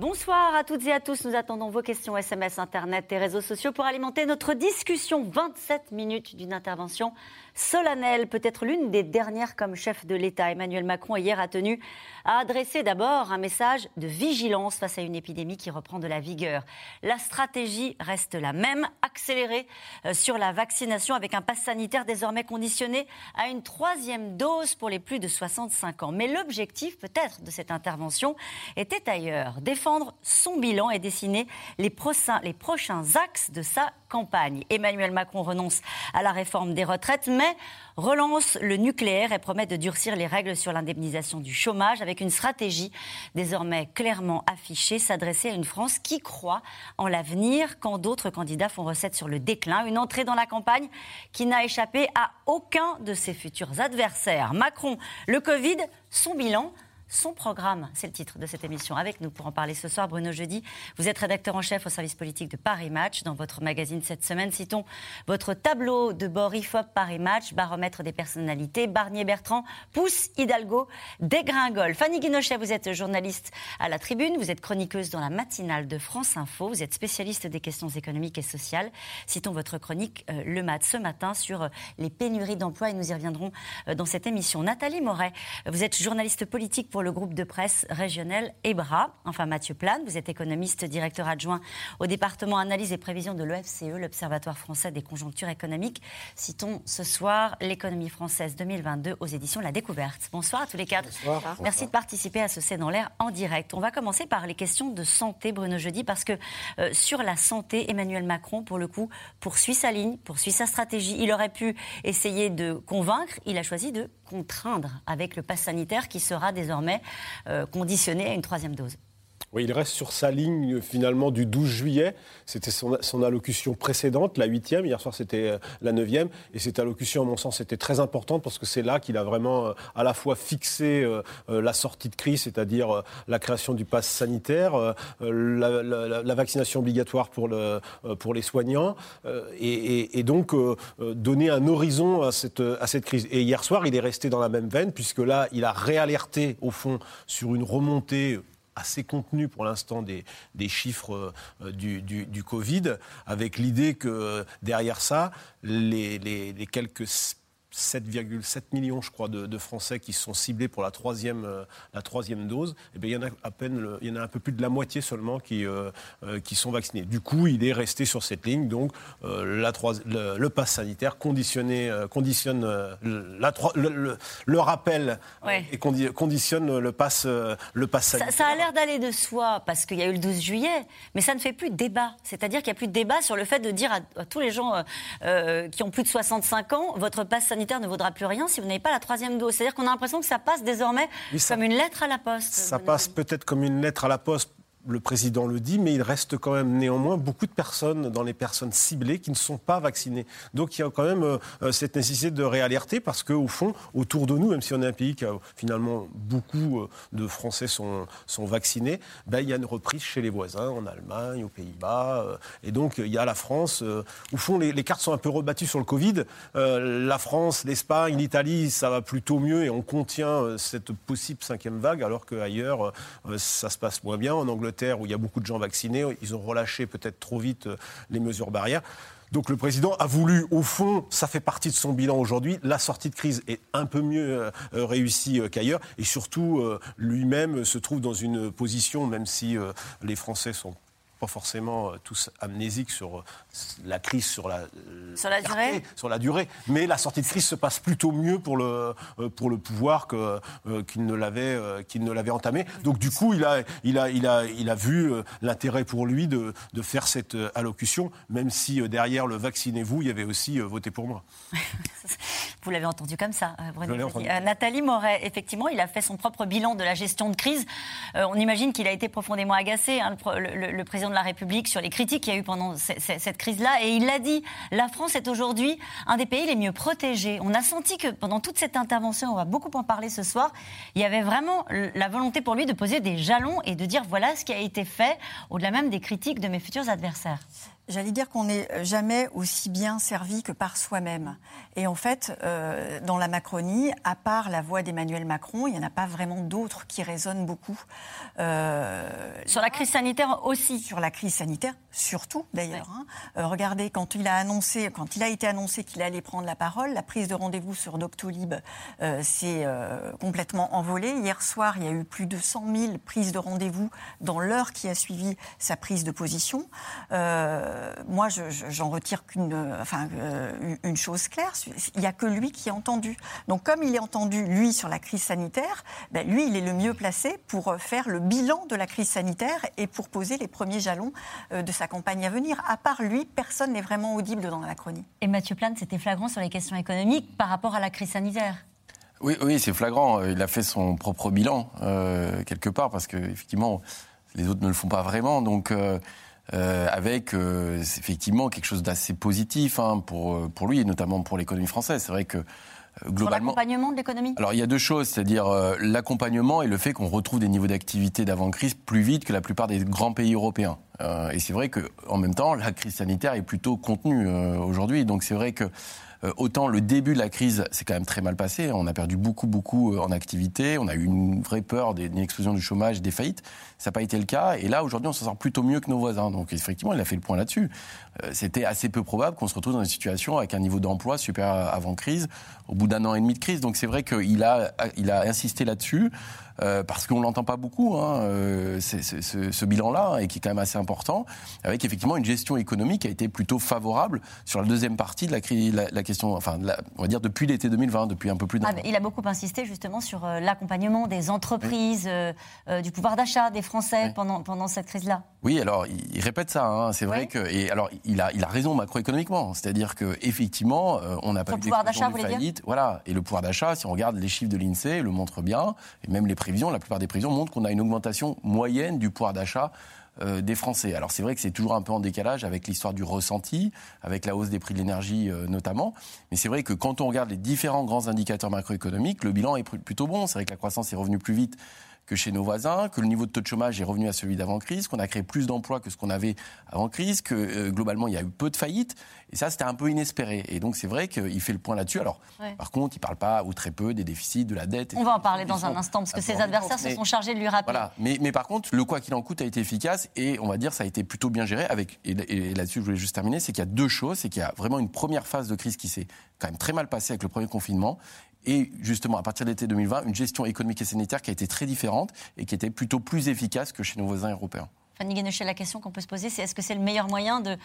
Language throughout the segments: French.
Bonsoir à toutes et à tous. Nous attendons vos questions SMS, Internet et réseaux sociaux pour alimenter notre discussion. 27 minutes d'une intervention solennelle, peut-être l'une des dernières comme chef de l'État. Emmanuel Macron hier a tenu à adresser d'abord un message de vigilance face à une épidémie qui reprend de la vigueur. La stratégie reste la même, accélérée euh, sur la vaccination avec un pass sanitaire désormais conditionné à une troisième dose pour les plus de 65 ans. Mais l'objectif peut-être de cette intervention était ailleurs, défendre son bilan et dessiner les prochains, les prochains axes de sa campagne. Emmanuel Macron renonce à la réforme des retraites, mais relance le nucléaire et promet de durcir les règles sur l'indemnisation du chômage avec une stratégie désormais clairement affichée, s'adresser à une France qui croit en l'avenir quand d'autres candidats font recette sur le déclin. Une entrée dans la campagne qui n'a échappé à aucun de ses futurs adversaires. Macron, le Covid, son bilan son programme. C'est le titre de cette émission. Avec nous pour en parler ce soir, Bruno Jeudi. Vous êtes rédacteur en chef au service politique de Paris Match. Dans votre magazine cette semaine, citons votre tableau de bord IFOP Paris Match, baromètre des personnalités. Barnier Bertrand, Pousse Hidalgo, dégringole. Fanny Guinochet, vous êtes journaliste à la Tribune. Vous êtes chroniqueuse dans la matinale de France Info. Vous êtes spécialiste des questions économiques et sociales. Citons votre chronique euh, Le Mat ce matin sur euh, les pénuries d'emploi et nous y reviendrons euh, dans cette émission. Nathalie Moret, vous êtes journaliste politique pour le groupe de presse régional EBRA. Enfin, Mathieu Plane, vous êtes économiste, directeur adjoint au département analyse et prévision de l'OFCE, l'Observatoire français des conjonctures économiques. Citons ce soir l'économie française 2022 aux éditions La Découverte. Bonsoir à tous les quatre. Bonsoir. Merci de participer à ce C'est dans l'air en direct. On va commencer par les questions de santé, Bruno Jeudi, parce que euh, sur la santé, Emmanuel Macron, pour le coup, poursuit sa ligne, poursuit sa stratégie. Il aurait pu essayer de convaincre, il a choisi de contraindre avec le pass sanitaire qui sera désormais euh, conditionné à une troisième dose. Oui, il reste sur sa ligne finalement du 12 juillet. C'était son, allocution précédente, la huitième. Hier soir, c'était euh, la neuvième. Et cette allocution, à mon sens, était très importante parce que c'est là qu'il a vraiment euh, à la fois fixé la sortie de crise, c'est-à-dire la création du pass sanitaire, la, vaccination obligatoire pour, le, pour les soignants, et, donc donner un horizon à cette crise. Et hier soir, il est resté dans la même veine puisque là, il a réalerté au fond sur une remontée assez contenu pour l'instant des, chiffres euh, du, Covid, avec l'idée que derrière ça, les quelques 7,7 millions, je crois, de, Français qui sont ciblés pour la troisième, euh, la troisième dose, eh bien, il y en a à peine, il y en a un peu plus de la moitié seulement qui, euh, euh, qui sont vaccinés. Du coup, il est resté sur cette ligne. Donc, la le, le, pass sanitaire conditionné, conditionne la, le, le, rappel et conditionne le pass, le pass sanitaire. Ça, a l'air d'aller de soi parce qu'il y a eu le 12 juillet, mais ça ne fait plus de débat. C'est-à-dire qu'il n'y a plus de débat sur le fait de dire à, tous les gens qui ont plus de 65 ans, votre pass sanitaire ne vaudra plus rien si vous n'avez pas la troisième dose. C'est-à-dire qu'on a l'impression que ça passe désormais comme une lettre à la poste. Ça passe peut-être comme une lettre à la poste le président le dit, mais il reste quand même néanmoins beaucoup de personnes dans les personnes ciblées qui ne sont pas vaccinées. Donc il y a quand même euh, euh, cette nécessité de réalerter parce qu'au fond, autour de nous, même si on est un pays qui a finalement beaucoup euh, de Français sont, sont vaccinés, ben, il y a une reprise chez les voisins, en Allemagne, aux Pays-Bas. et donc il y a la France. au fond, les, les, cartes sont un peu rebattues sur le Covid. la France, l'Espagne, l'Italie, ça va plutôt mieux et on contient cette possible cinquième vague alors qu'ailleurs, ça se passe moins bien. En Angleterre, où il y a beaucoup de gens vaccinés, ils ont relâché peut-être trop vite euh, les mesures barrières. Donc le président a voulu, au fond, ça fait partie de son bilan aujourd'hui, la sortie de crise est un peu mieux euh, réussie euh, qu'ailleurs, et surtout lui-même se trouve dans une position, même si les Français sont pas forcément euh, tous amnésiques sur euh, la crise, sur la, euh, sur la durée, sur la durée. Mais la sortie de crise se passe plutôt mieux pour le pour le pouvoir que qu'il ne l'avait qu'il ne l'avait entamé. Donc du coup, il a il a il a il a vu l'intérêt pour lui de, de faire cette allocution, même si derrière le vaccinez-vous, il y avait aussi voté pour moi. Vous l'avez entendu comme ça, Bruno. Nathalie Moret, effectivement, il a fait son propre bilan de la gestion de crise. on imagine qu'il a été profondément agacé. Hein, le, le président de la République sur les critiques qu'il y a eu pendant cette crise-là. Et il l'a dit, la France est aujourd'hui un des pays les mieux protégés. On a senti que pendant toute cette intervention, on va beaucoup en parler ce soir, il y avait vraiment la volonté pour lui de poser des jalons et de dire voilà ce qui a été fait, au-delà même des critiques de mes futurs adversaires. J'allais dire qu'on n'est jamais aussi bien servi que par soi-même. Et en fait, euh, dans la Macronie, à part la voix d'Emmanuel Macron, il n'y en a pas vraiment d'autres qui résonnent beaucoup. Euh, sur la crise sanitaire aussi Sur la crise sanitaire, surtout d'ailleurs. Hein. Euh, regardez, quand il a annoncé, quand il a été annoncé qu'il allait prendre la parole, la prise de rendez-vous sur Doctolib s'est complètement envolée. Hier soir, il y a eu plus de 100 000 prises de rendez-vous dans l'heure qui a suivi sa prise de position. Euh, moi, j'en retire qu'une enfin, euh, une chose claire, il n'y a que lui qui est entendu. Donc comme il est entendu, lui, sur la crise sanitaire, ben, lui, il est le mieux placé pour faire le bilan de la crise sanitaire et pour poser les premiers jalons euh, de sa campagne à venir. À part lui, personne n'est vraiment audible dans la chronique. Et Mathieu Plane, c'était flagrant sur les questions économiques par rapport à la crise sanitaire oui, oui c'est flagrant. Il a fait son propre bilan, quelque part, parce qu'effectivement, les autres ne le font pas vraiment. Donc, euh, avec euh, effectivement quelque chose d'assez positif hein, pour, euh, pour lui et notamment pour l'économie française. C'est vrai que globalement. l'accompagnement de l'économie? Alors il y a deux choses, c'est-à-dire l'accompagnement et le fait qu'on retrouve des niveaux d'activité d'avant-crise plus vite que la plupart des grands pays européens. Et c'est vrai qu'en même temps, la crise sanitaire est plutôt contenue aujourd'hui. Donc c'est vrai que euh, autant le début de la crise, c'est quand même très mal passé. On a perdu beaucoup, beaucoup euh, en activité. On a eu une vraie peur d'une explosion du chômage, des faillites. Ça n'a pas été le cas. Et là, aujourd'hui, on s'en sort plutôt mieux que nos voisins. Donc, effectivement, il a fait le point là-dessus. Euh, c'était assez peu probable qu'on se retrouve dans une situation avec un niveau d'emploi super avant crise, au bout d'un an et demi de crise. Donc, c'est vrai qu'il a, il a insisté là-dessus. Euh, parce qu'on l'entend pas beaucoup, hein, euh, ce, bilan-là, et qui est quand même assez important, avec effectivement une gestion économique qui a été plutôt favorable sur la deuxième partie de la, la, question, enfin, on va dire depuis l'été 2020, depuis un peu plus d'un ah, Il a beaucoup insisté justement sur euh, l'accompagnement des entreprises, du pouvoir d'achat des Français pendant, pendant cette crise-là. Oui, alors il, répète ça. Hein, c'est vrai que et alors il a il a raison macroéconomiquement, c'est-à-dire que effectivement on n'a pas de pouvoir d'achat, Voilà, et le pouvoir d'achat, si on regarde les chiffres de l'Insee, le montre bien, et même les la plupart des prévisions montrent qu'on a une augmentation moyenne du pouvoir d'achat euh, des Français. Alors c'est vrai que c'est toujours un peu en décalage avec l'histoire du ressenti, avec la hausse des prix de l'énergie euh, notamment. Mais c'est vrai que quand on regarde les différents grands indicateurs macroéconomiques, le bilan est plutôt bon. C'est vrai que la croissance est revenue plus vite que chez nos voisins, que le niveau de taux de chômage est revenu à celui d'avant-crise, qu'on a créé plus d'emplois que ce qu'on avait avant-crise, que euh, globalement il y a eu peu de faillites. Et ça, c'était un peu inespéré. Et donc c'est vrai qu'il fait le point là-dessus. Alors, par contre, il ne parle pas ou très peu des déficits, de la dette. On va en parler dans un instant, parce que ses adversaires se sont chargés de lui rappeler. Voilà. Mais, mais par contre, le quoi qu'il en coûte a été efficace et on va dire ça a été plutôt bien géré. Avec, et, et là-dessus, je voulais juste terminer, c'est qu'il y a deux choses. C'est qu'il y a vraiment une première phase de crise qui s'est quand même très mal passée avec le premier confinement et justement, à partir de l'été 2020, une gestion économique et sanitaire qui a été très différente et qui était plutôt plus efficace que chez nos voisins européens. Fanny Guénochet, la question qu'on peut se poser, c'est est-ce que c'est le meilleur moyen de.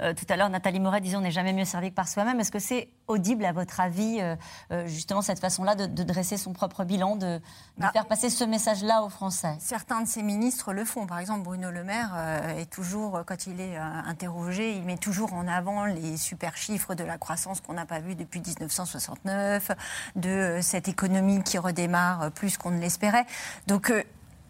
Euh, tout à l'heure, Nathalie Moret disait on n'est jamais mieux servi que par soi-même. Est-ce que c'est audible, à votre avis, euh, euh, justement, cette façon-là de, dresser son propre bilan, de, bah, faire passer ce message-là aux Français? Certains de ces ministres le font. Par exemple, Bruno Le Maire est toujours, quand il est interrogé, il met toujours en avant les super chiffres de la croissance qu'on n'a pas vu depuis 1969, de cette économie qui redémarre plus qu'on ne l'espérait. Donc,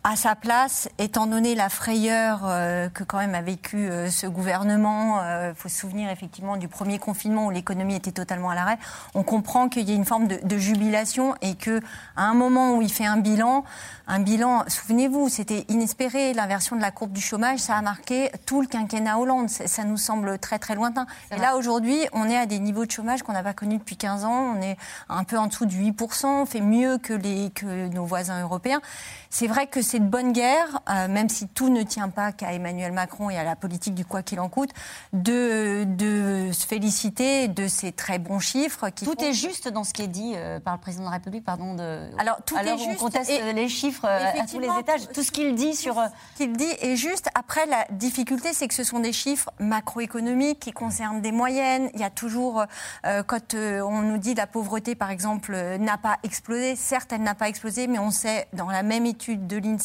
à sa place, étant donné la frayeur euh, que quand même a vécu euh, ce gouvernement, il euh, faut se souvenir effectivement du premier confinement où l'économie était totalement à l'arrêt, on comprend qu'il y a une forme de, de, jubilation et que à un moment où il fait un bilan, un bilan, souvenez-vous, c'était inespéré, l'inversion de la courbe du chômage, ça a marqué tout le quinquennat Hollande, ça nous semble très très lointain. Et là aujourd'hui, on est à des niveaux de chômage qu'on n'a pas connus depuis 15 ans, on est un peu en dessous de 8%, on fait mieux que, les, que nos voisins européens. C'est vrai que c'est de bonne guerre, euh, même si tout ne tient pas qu'à Emmanuel Macron et à la politique du quoi qu'il en coûte, de, de se féliciter de ces très bons chiffres. Qui tout est juste dans ce qui est dit euh, par le président de la République, pardon. De, Alors tout est juste. On conteste les chiffres euh, à tous les étages. Tout ce qu'il dit sur. Ce qu'il dit est juste. Après, la difficulté, c'est que ce sont des chiffres macroéconomiques qui concernent des moyennes. Il y a toujours, quand on nous dit la pauvreté, par exemple, n'a pas explosé. Certes, elle n'a pas explosé, mais on sait dans la même étude de l'INSEE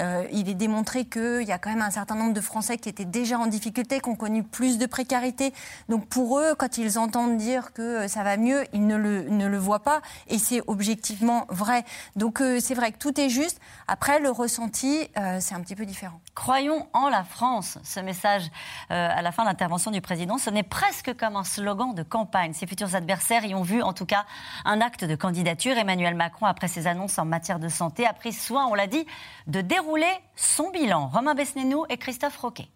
euh, il est démontré qu'il y a quand même un certain nombre de Français qui étaient déjà en difficulté, qui ont connu plus de précarité. Donc pour eux, quand ils entendent dire que ça va mieux, ils ne le, ne le voient pas. Et c'est objectivement vrai. Donc c'est vrai que tout est juste. Après, le ressenti, c'est un petit peu différent. Croyons en la France. Ce message à la fin de l'intervention du président, ce n'est presque comme un slogan de campagne. Ses futurs adversaires y ont vu en tout cas un acte de candidature. Emmanuel Macron, après ses annonces en matière de santé, a pris soin, on l'a dit, de dérouler son bilan. Romain Besnénou et Christophe Roquet.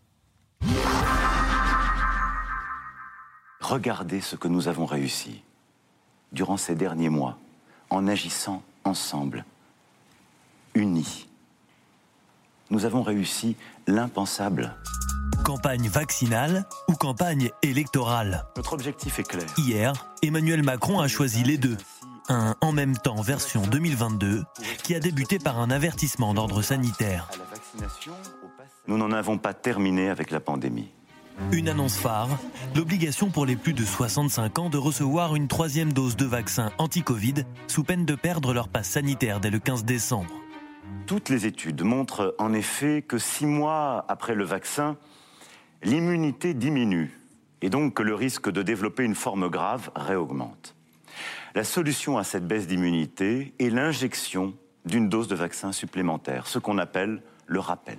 Regardez ce que nous avons réussi durant ces derniers mois en agissant ensemble, unis. Nous avons réussi l'impensable. Campagne vaccinale ou campagne électorale? Notre objectif est clair. Hier, Emmanuel Macron a choisi les deux. Un en même temps version 2022 qui a débuté par un avertissement d'ordre sanitaire. Nous n'en avons pas terminé avec la pandémie. Une annonce phare, l'obligation pour les plus de 65 ans de recevoir une troisième dose de vaccin anti-Covid sous peine de perdre leur passe sanitaire dès le 15 décembre. Toutes les études montrent en effet que six mois après le vaccin, l'immunité diminue et donc que le risque de développer une forme grave réaugmente. La solution à cette baisse d'immunité est l'injection d'une dose de vaccin supplémentaire, ce qu'on appelle le rappel.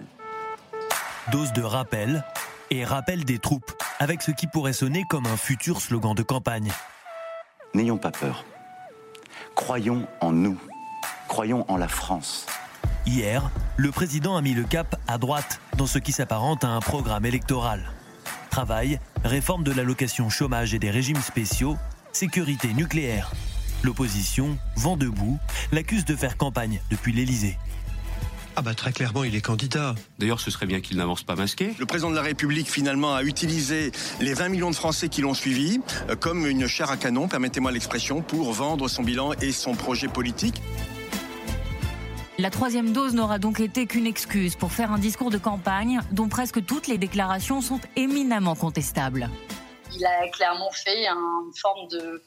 Dose de rappel et rappel des troupes, avec ce qui pourrait sonner comme un futur slogan de campagne. N'ayons pas peur. Croyons en nous. Croyons en la France. Hier, le président a mis le cap à droite dans ce qui s'apparente à un programme électoral. Travail, réforme de l'allocation chômage et des régimes spéciaux, sécurité nucléaire. L'opposition, vent debout, l'accuse de faire campagne depuis l'Élysée. Ah bah très clairement, il est candidat. D'ailleurs, ce serait bien qu'il n'avance pas masqué. Le président de la République, finalement, a utilisé les 20 millions de Français qui l'ont suivi euh, comme une chair à canon, permettez-moi l'expression, pour vendre son bilan et son projet politique. La troisième dose n'aura donc été qu'une excuse pour faire un discours de campagne dont presque toutes les déclarations sont éminemment contestables. Il a clairement fait une forme de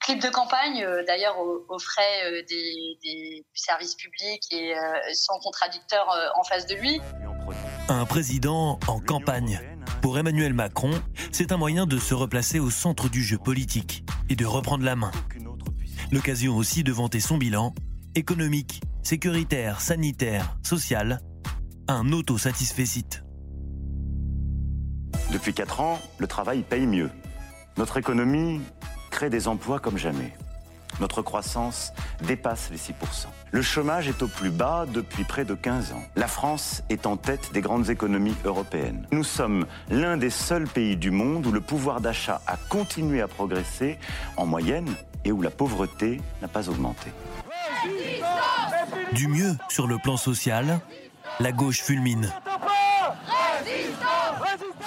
clip de campagne, euh, d'ailleurs aux, frais euh, des, services publics et euh, sans contradicteur en face de lui. Un président en campagne. Pour Emmanuel Macron, c'est un moyen de se replacer au centre du jeu politique et de reprendre la main. L'occasion aussi de vanter son bilan économique, sécuritaire, sanitaire, social, un auto-satisfecit. Depuis 4 ans, le travail paye mieux. Notre économie des emplois comme jamais. Notre croissance dépasse les 6%. Le chômage est au plus bas depuis près de 15 ans. La France est en tête des grandes économies européennes. Nous sommes l'un des seuls pays du monde où le pouvoir d'achat a continué à progresser en moyenne et où la pauvreté n'a pas augmenté. Du mieux sur le plan social, la gauche fulmine.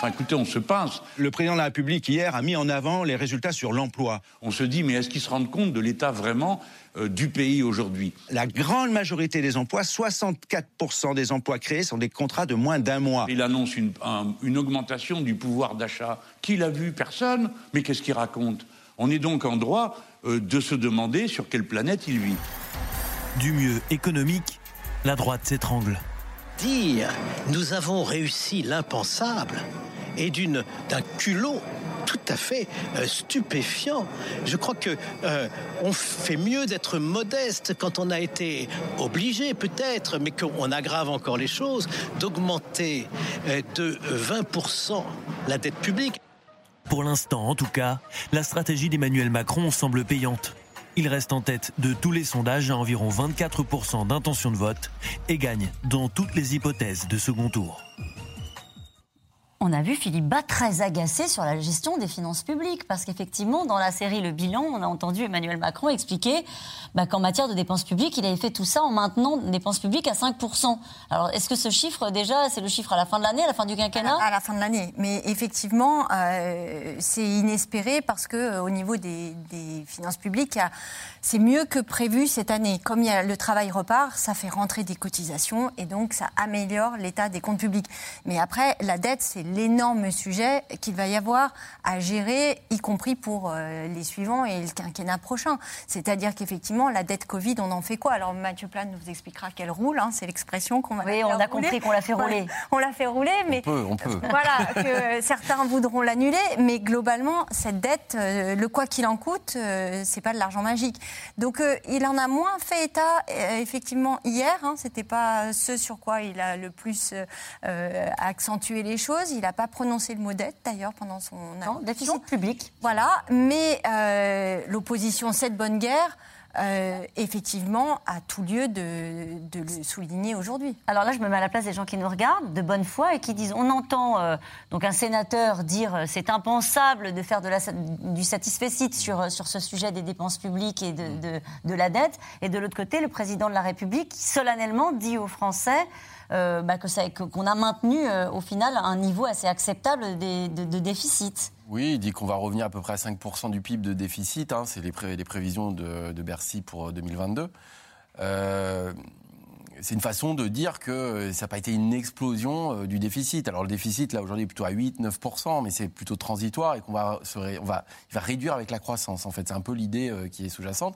Enfin, écoutez, on se pince. Le président de la République hier a mis en avant les résultats sur l'emploi. On se dit, mais est-ce qu'ils se rendent compte de l'état vraiment euh, du pays aujourd'hui? La grande majorité des emplois, 64% des emplois créés sont des contrats de moins d'un mois. Il annonce une, une augmentation du pouvoir d'achat. Qui l'a vu Personne. Mais qu'est-ce qu'il raconte? On est donc en droit euh, de se demander sur quelle planète il vit. Du mieux économique, la droite s'étrangle. Dire nous avons réussi l'impensable et d'un culot tout à fait euh, stupéfiant. Je crois que euh, on fait mieux d'être modeste quand on a été obligé peut-être, mais qu'on aggrave encore les choses, d'augmenter de 20% la dette publique. Pour l'instant, en tout cas, la stratégie d'Emmanuel Macron semble payante. Il reste en tête de tous les sondages à environ 24% d'intention de vote et gagne dans toutes les hypothèses de second tour on a vu Philippe Bas très agacé sur la gestion des finances publiques, parce qu'effectivement, dans la série Le Bilan, on a entendu Emmanuel Macron expliquer bah, qu'en matière de dépenses publiques, il avait fait tout ça en maintenant des dépenses publiques à 5%. Alors, est-ce que ce chiffre, déjà, c'est le chiffre à la fin de l'année, à la fin du quinquennat? À la, fin de l'année. Mais effectivement, euh, c'est inespéré parce que euh, au niveau des, finances publiques, c'est mieux que prévu cette année. Comme le travail repart, ça fait rentrer des cotisations et donc ça améliore l'état des comptes publics. Mais après, la dette, c'est l'énorme sujet qu'il va y avoir à gérer, y compris pour euh, les suivants et le quinquennat prochain. C'est-à-dire qu'effectivement, la dette Covid, on en fait quoi? Alors Mathieu Plan nous expliquera qu'elle roule, hein, c'est l'expression qu'on va Oui, on a compris qu'on l'a fait rouler. on l'a fait rouler, mais... On peut, on peut. Voilà, que certains voudront l'annuler, mais globalement, cette dette, euh, le quoi qu'il en coûte, euh, c'est pas de l'argent magique. Donc il en a moins fait état, effectivement, hier, hein, c'était pas ce sur quoi il a le plus accentué les choses. Il n'a pas prononcé le mot dette, d'ailleurs, pendant son non, déficit public. Voilà, mais euh, l'opposition, cette bonne guerre, euh, effectivement, a tout lieu de, le souligner aujourd'hui. Alors là, je me mets à la place des gens qui nous regardent, de bonne foi, et qui disent on entend euh, donc un sénateur dire c'est impensable de faire de la, du satisfecit sur, sur ce sujet des dépenses publiques et de, de la dette, et de l'autre côté, le président de la République solennellement dit aux Français bah, qu'on a maintenu euh, au final un niveau assez acceptable de, déficit. Oui, il dit qu'on va revenir à peu près à 5% du PIB de déficit. Hein, c'est les, prévisions de, Bercy pour 2022. Euh, c'est une façon de dire que ça n'a pas été une explosion du déficit. Alors le déficit, là, aujourd'hui, est plutôt à 8-9%, mais c'est plutôt transitoire et qu'on va, on va, il va réduire avec la croissance. En fait, c'est un peu l'idée qui est sous-jacente.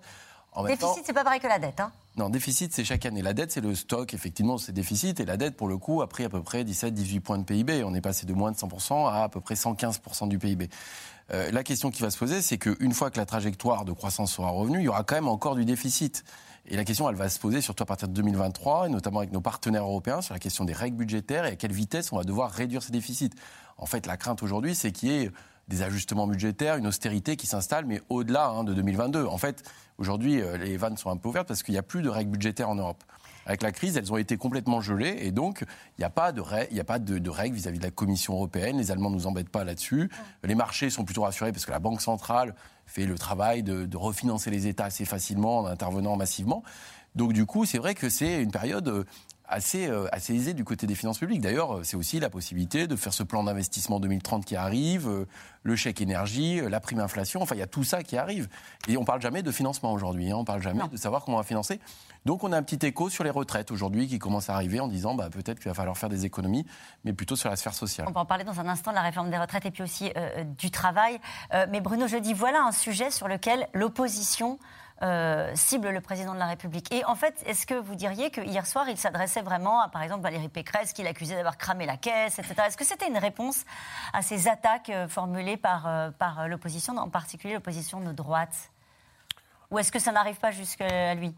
Déficit, c'est pas pareil que la dette. Hein non, déficit, c'est chaque année. La dette, c'est le stock, effectivement, c'est déficit. Et la dette, pour le coup, a pris à peu près 17-18 points de PIB. On est passé de moins de 100% à à peu près 115% du PIB. Euh, la question qui va se poser, c'est qu'une fois que la trajectoire de croissance sera revenue, il y aura quand même encore du déficit. Et la question, elle va se poser surtout à partir de 2023, et notamment avec nos partenaires européens, sur la question des règles budgétaires et à quelle vitesse on va devoir réduire ces déficits. En fait, la crainte aujourd'hui, c'est qu'il y ait des ajustements budgétaires, une austérité qui s'installe, mais au-delà hein, de 2022. En fait, aujourd'hui, euh, les vannes sont un peu ouvertes parce qu'il n'y a plus de règles budgétaires en Europe. Avec la crise, elles ont été complètement gelées et donc il n'y a pas de, a pas de, règles vis-à-vis de la Commission européenne. Les Allemands ne nous embêtent pas là-dessus. Les marchés sont plutôt rassurés parce que la Banque centrale fait le travail de, de refinancer les États assez facilement en intervenant massivement. Donc du coup, c'est vrai que c'est une période euh, assez, euh, assez aisé du côté des finances publiques. D'ailleurs, euh, c'est aussi la possibilité de faire ce plan d'investissement 2030 qui arrive, euh, le chèque énergie, la prime inflation, enfin il y a tout ça qui arrive. Et on ne parle jamais de financement aujourd'hui, hein. on ne parle jamais de savoir comment on va financer. Donc on a un petit écho sur les retraites aujourd'hui qui commence à arriver en disant bah, peut-être qu'il va falloir faire des économies, mais plutôt sur la sphère sociale. On va en parler dans un instant de la réforme des retraites et puis aussi du travail. mais Bruno, je dis voilà un sujet sur lequel l'opposition euh, cible le président de la République. Et en fait, est-ce que vous diriez que hier soir, il s'adressait vraiment à, par exemple, Valérie Pécresse, qui l'accusait d'avoir cramé la caisse, etc. Est-ce que c'était une réponse à ces attaques euh, formulées par, euh, par l'opposition, en particulier l'opposition de droite? Ou est-ce que ça n'arrive pas jusqu'à lui?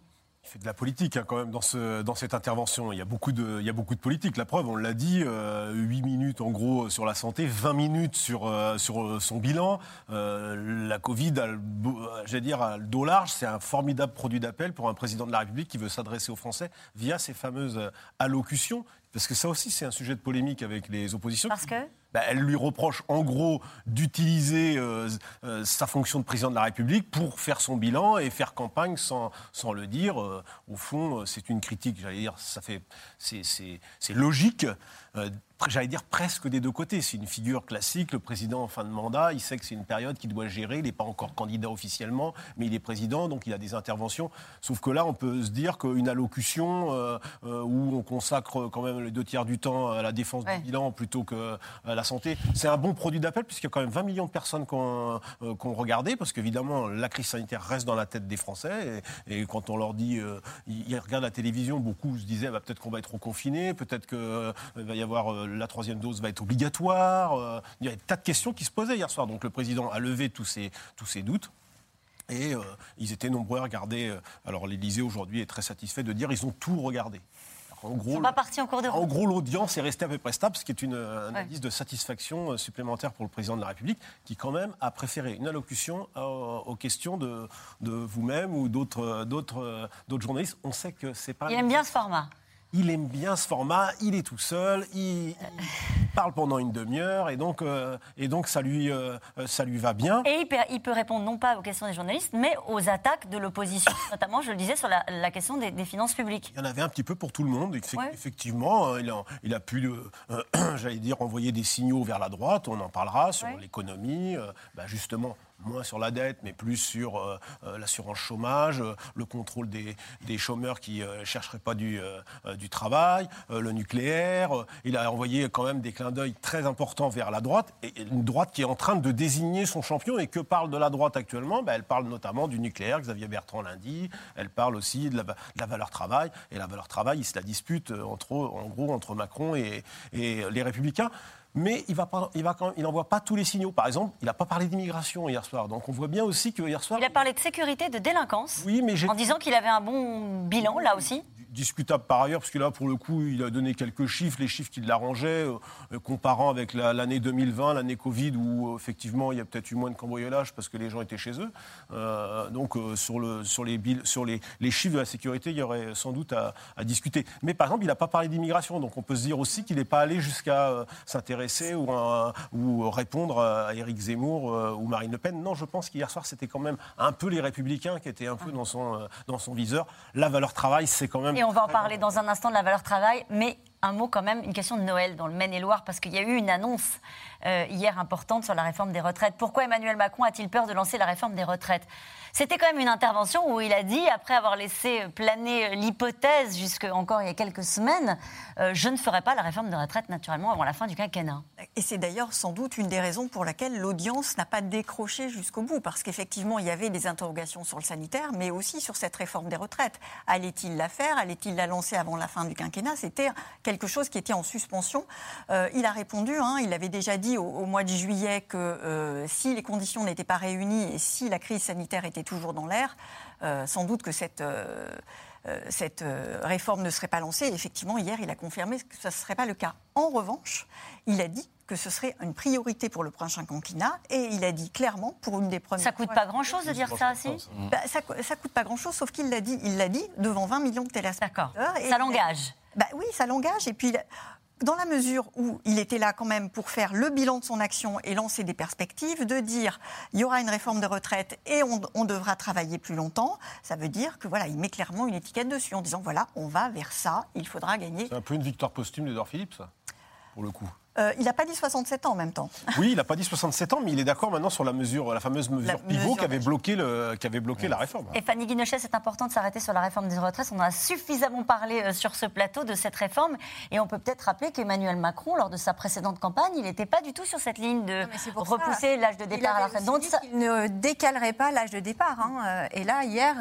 Il fait de la politique hein, quand même dans, ce, dans cette intervention. Il y, a beaucoup de, a politique. La preuve, on l'a dit, euh, 8 minutes en gros sur la santé, 20 minutes sur, euh, euh, son bilan. Euh, la Covid, j'allais dire, à le dos large, c'est un formidable produit d'appel pour un président de la République qui veut s'adresser aux Français via ces fameuses allocutions. Parce que ça aussi, c'est un sujet de polémique avec les oppositions. Parce que bah, elle lui reproche en gros d'utiliser euh, euh, sa fonction de président de la République pour faire son bilan et faire campagne sans, le dire. Euh, au fond, c'est une critique, j'allais dire, c'est logique j'allais dire presque des deux côtés. C'est une figure classique. Le président en fin de mandat, il sait que c'est une période qu'il doit gérer. Il n'est pas encore candidat officiellement, mais il est président, donc il a des interventions. Sauf que là, on peut se dire qu'une allocution euh, euh, où on consacre quand même les deux tiers du temps à la défense du bilan plutôt que à la santé, c'est un bon produit d'appel puisqu'il y a quand même 20 millions de personnes qui ont, euh, regardé, parce qu'évidemment, la crise sanitaire reste dans la tête des Français. Et, quand on leur dit, ils, regardent la télévision, beaucoup se disaient bah, peut-être qu'on va être reconfiné, peut-être qu'il va y avoir la troisième dose va être obligatoire. Euh, il y a des tas de questions qui se posaient hier soir. Donc le président a levé tous ses, tous ses doutes. Et euh, ils étaient nombreux à regarder. Euh, alors l'Élysée aujourd'hui est très satisfait de dire ils ont tout regardé. En gros, sont pas partis en cours de En gros, l'audience est restée à peu près stable, ce qui est une, un indice de satisfaction supplémentaire pour le président de la République, qui quand même a préféré une allocution aux questions de, de vous-même ou d'autres journalistes. On sait que c'est pas. Il aime bien ce format il aime bien ce format, il est tout seul, il, parle pendant une demi-heure et donc, euh, et donc ça, lui, euh, ça lui va bien. Et il peut, répondre non pas aux questions des journalistes, mais aux attaques de l'opposition, notamment, je le disais, sur la, question des, finances publiques. Il y en avait un petit peu pour tout le monde. Effectivement, il a, il a pu, euh, j'allais dire, envoyer des signaux vers la droite, on en parlera, sur l'économie. Bah, justement, moins sur la dette, mais plus sur euh, euh, l'assurance chômage, euh, le contrôle des, des chômeurs qui ne chercheraient pas du, du travail, le nucléaire. Il a envoyé quand même des clins d'œil très importants vers la droite, et une droite qui est en train de désigner son champion. Et que parle de la droite actuellement? Ben, Elle parle notamment du nucléaire, Xavier Bertrand lundi. Elle parle aussi de la, valeur travail. Et la valeur travail, il se la dispute entre, en gros entre Macron et, et les Républicains mais il n'envoie il va il pas tous les signaux. Par exemple, il n'a pas parlé d'immigration hier soir. Donc on voit bien aussi que hier soir. Il a parlé de sécurité, de délinquance. Oui, mais En disant qu'il avait un bon bilan, là aussi discutable par ailleurs, parce que là, pour le coup, il a donné quelques chiffres, les chiffres qui l'arrangeaient, euh, comparant avec l'année 2020, l'année Covid, où effectivement, il y a peut-être eu moins de cambriolage parce que les gens étaient chez eux. Euh, donc, euh, sur, le, sur, les, sur les, les, chiffres de la sécurité, il y aurait sans doute à, discuter. Mais par exemple, il n'a pas parlé d'immigration, donc on peut se dire aussi qu'il n'est pas allé jusqu'à s'intéresser ou, ou, répondre à Éric Zemmour ou Marine Le Pen. Non, je pense qu'hier soir, c'était quand même un peu les Républicains qui étaient un peu dans son, dans son viseur. La valeur travail, c'est quand même et on va en parler dans un instant de la valeur travail, mais un mot quand même, une question de Noël dans le Maine-et-Loire, parce qu'il y a eu une annonce euh, hier importante sur la réforme des retraites. Pourquoi Emmanuel Macron a-t-il peur de lancer la réforme des retraites? C'était quand même une intervention où il a dit, après avoir laissé planer l'hypothèse jusque encore il y a quelques semaines, euh, je ne ferai pas la réforme des retraites naturellement avant la fin du quinquennat. Et c'est d'ailleurs sans doute une des raisons pour laquelle l'audience n'a pas décroché jusqu'au bout, parce qu'effectivement il y avait des interrogations sur le sanitaire, mais aussi sur cette réforme des retraites. Allait-il la faire? Allait-il la lancer avant la fin du quinquennat? C'était quelque chose qui était en suspension. Euh, il a répondu, hein, il avait déjà dit au, mois de juillet que euh, si les conditions n'étaient pas réunies et si la crise sanitaire était toujours dans l'air, euh, sans doute que cette, euh, cette réforme ne serait pas lancée. effectivement, hier, il a confirmé que ce ne serait pas le cas. En revanche, il a dit que ce serait une priorité pour le prochain quinquennat et il a dit clairement pour une des premières. Ça coûte pas grand-chose de dire ça, si? Bah, ça, ça coûte pas grand-chose, sauf qu'il l'a dit, il l'a dit devant 20 millions de téléspectateurs. D'accord. Ça l'engage. Bah oui, ça l'engage et puis dans la mesure où il était là quand même pour faire le bilan de son action et lancer des perspectives, de dire il y aura une réforme de retraite et on, devra travailler plus longtemps, ça veut dire que voilà, il met clairement une étiquette dessus en disant voilà, on va vers ça, il faudra gagner. C'est un peu une victoire posthume d'Edouard Philippe, ça, pour le coup. Euh, il n'a pas dit 67 ans en même temps. Oui, il n'a pas dit 67 ans, mais il est d'accord maintenant sur la mesure, la fameuse mesure pivot qui avait bloqué, le, qui avait bloqué la réforme. Et Fanny Guinochet, c'est important de s'arrêter sur la réforme des retraites. On a suffisamment parlé euh, sur ce plateau de cette réforme. Et on peut peut-être rappeler qu'Emmanuel Macron, lors de sa précédente campagne, il n'était pas du tout sur cette ligne de repousser l'âge de départ à la retraite. Donc, il ne décalerait pas l'âge de départ. Hein. Euh, et là, hier,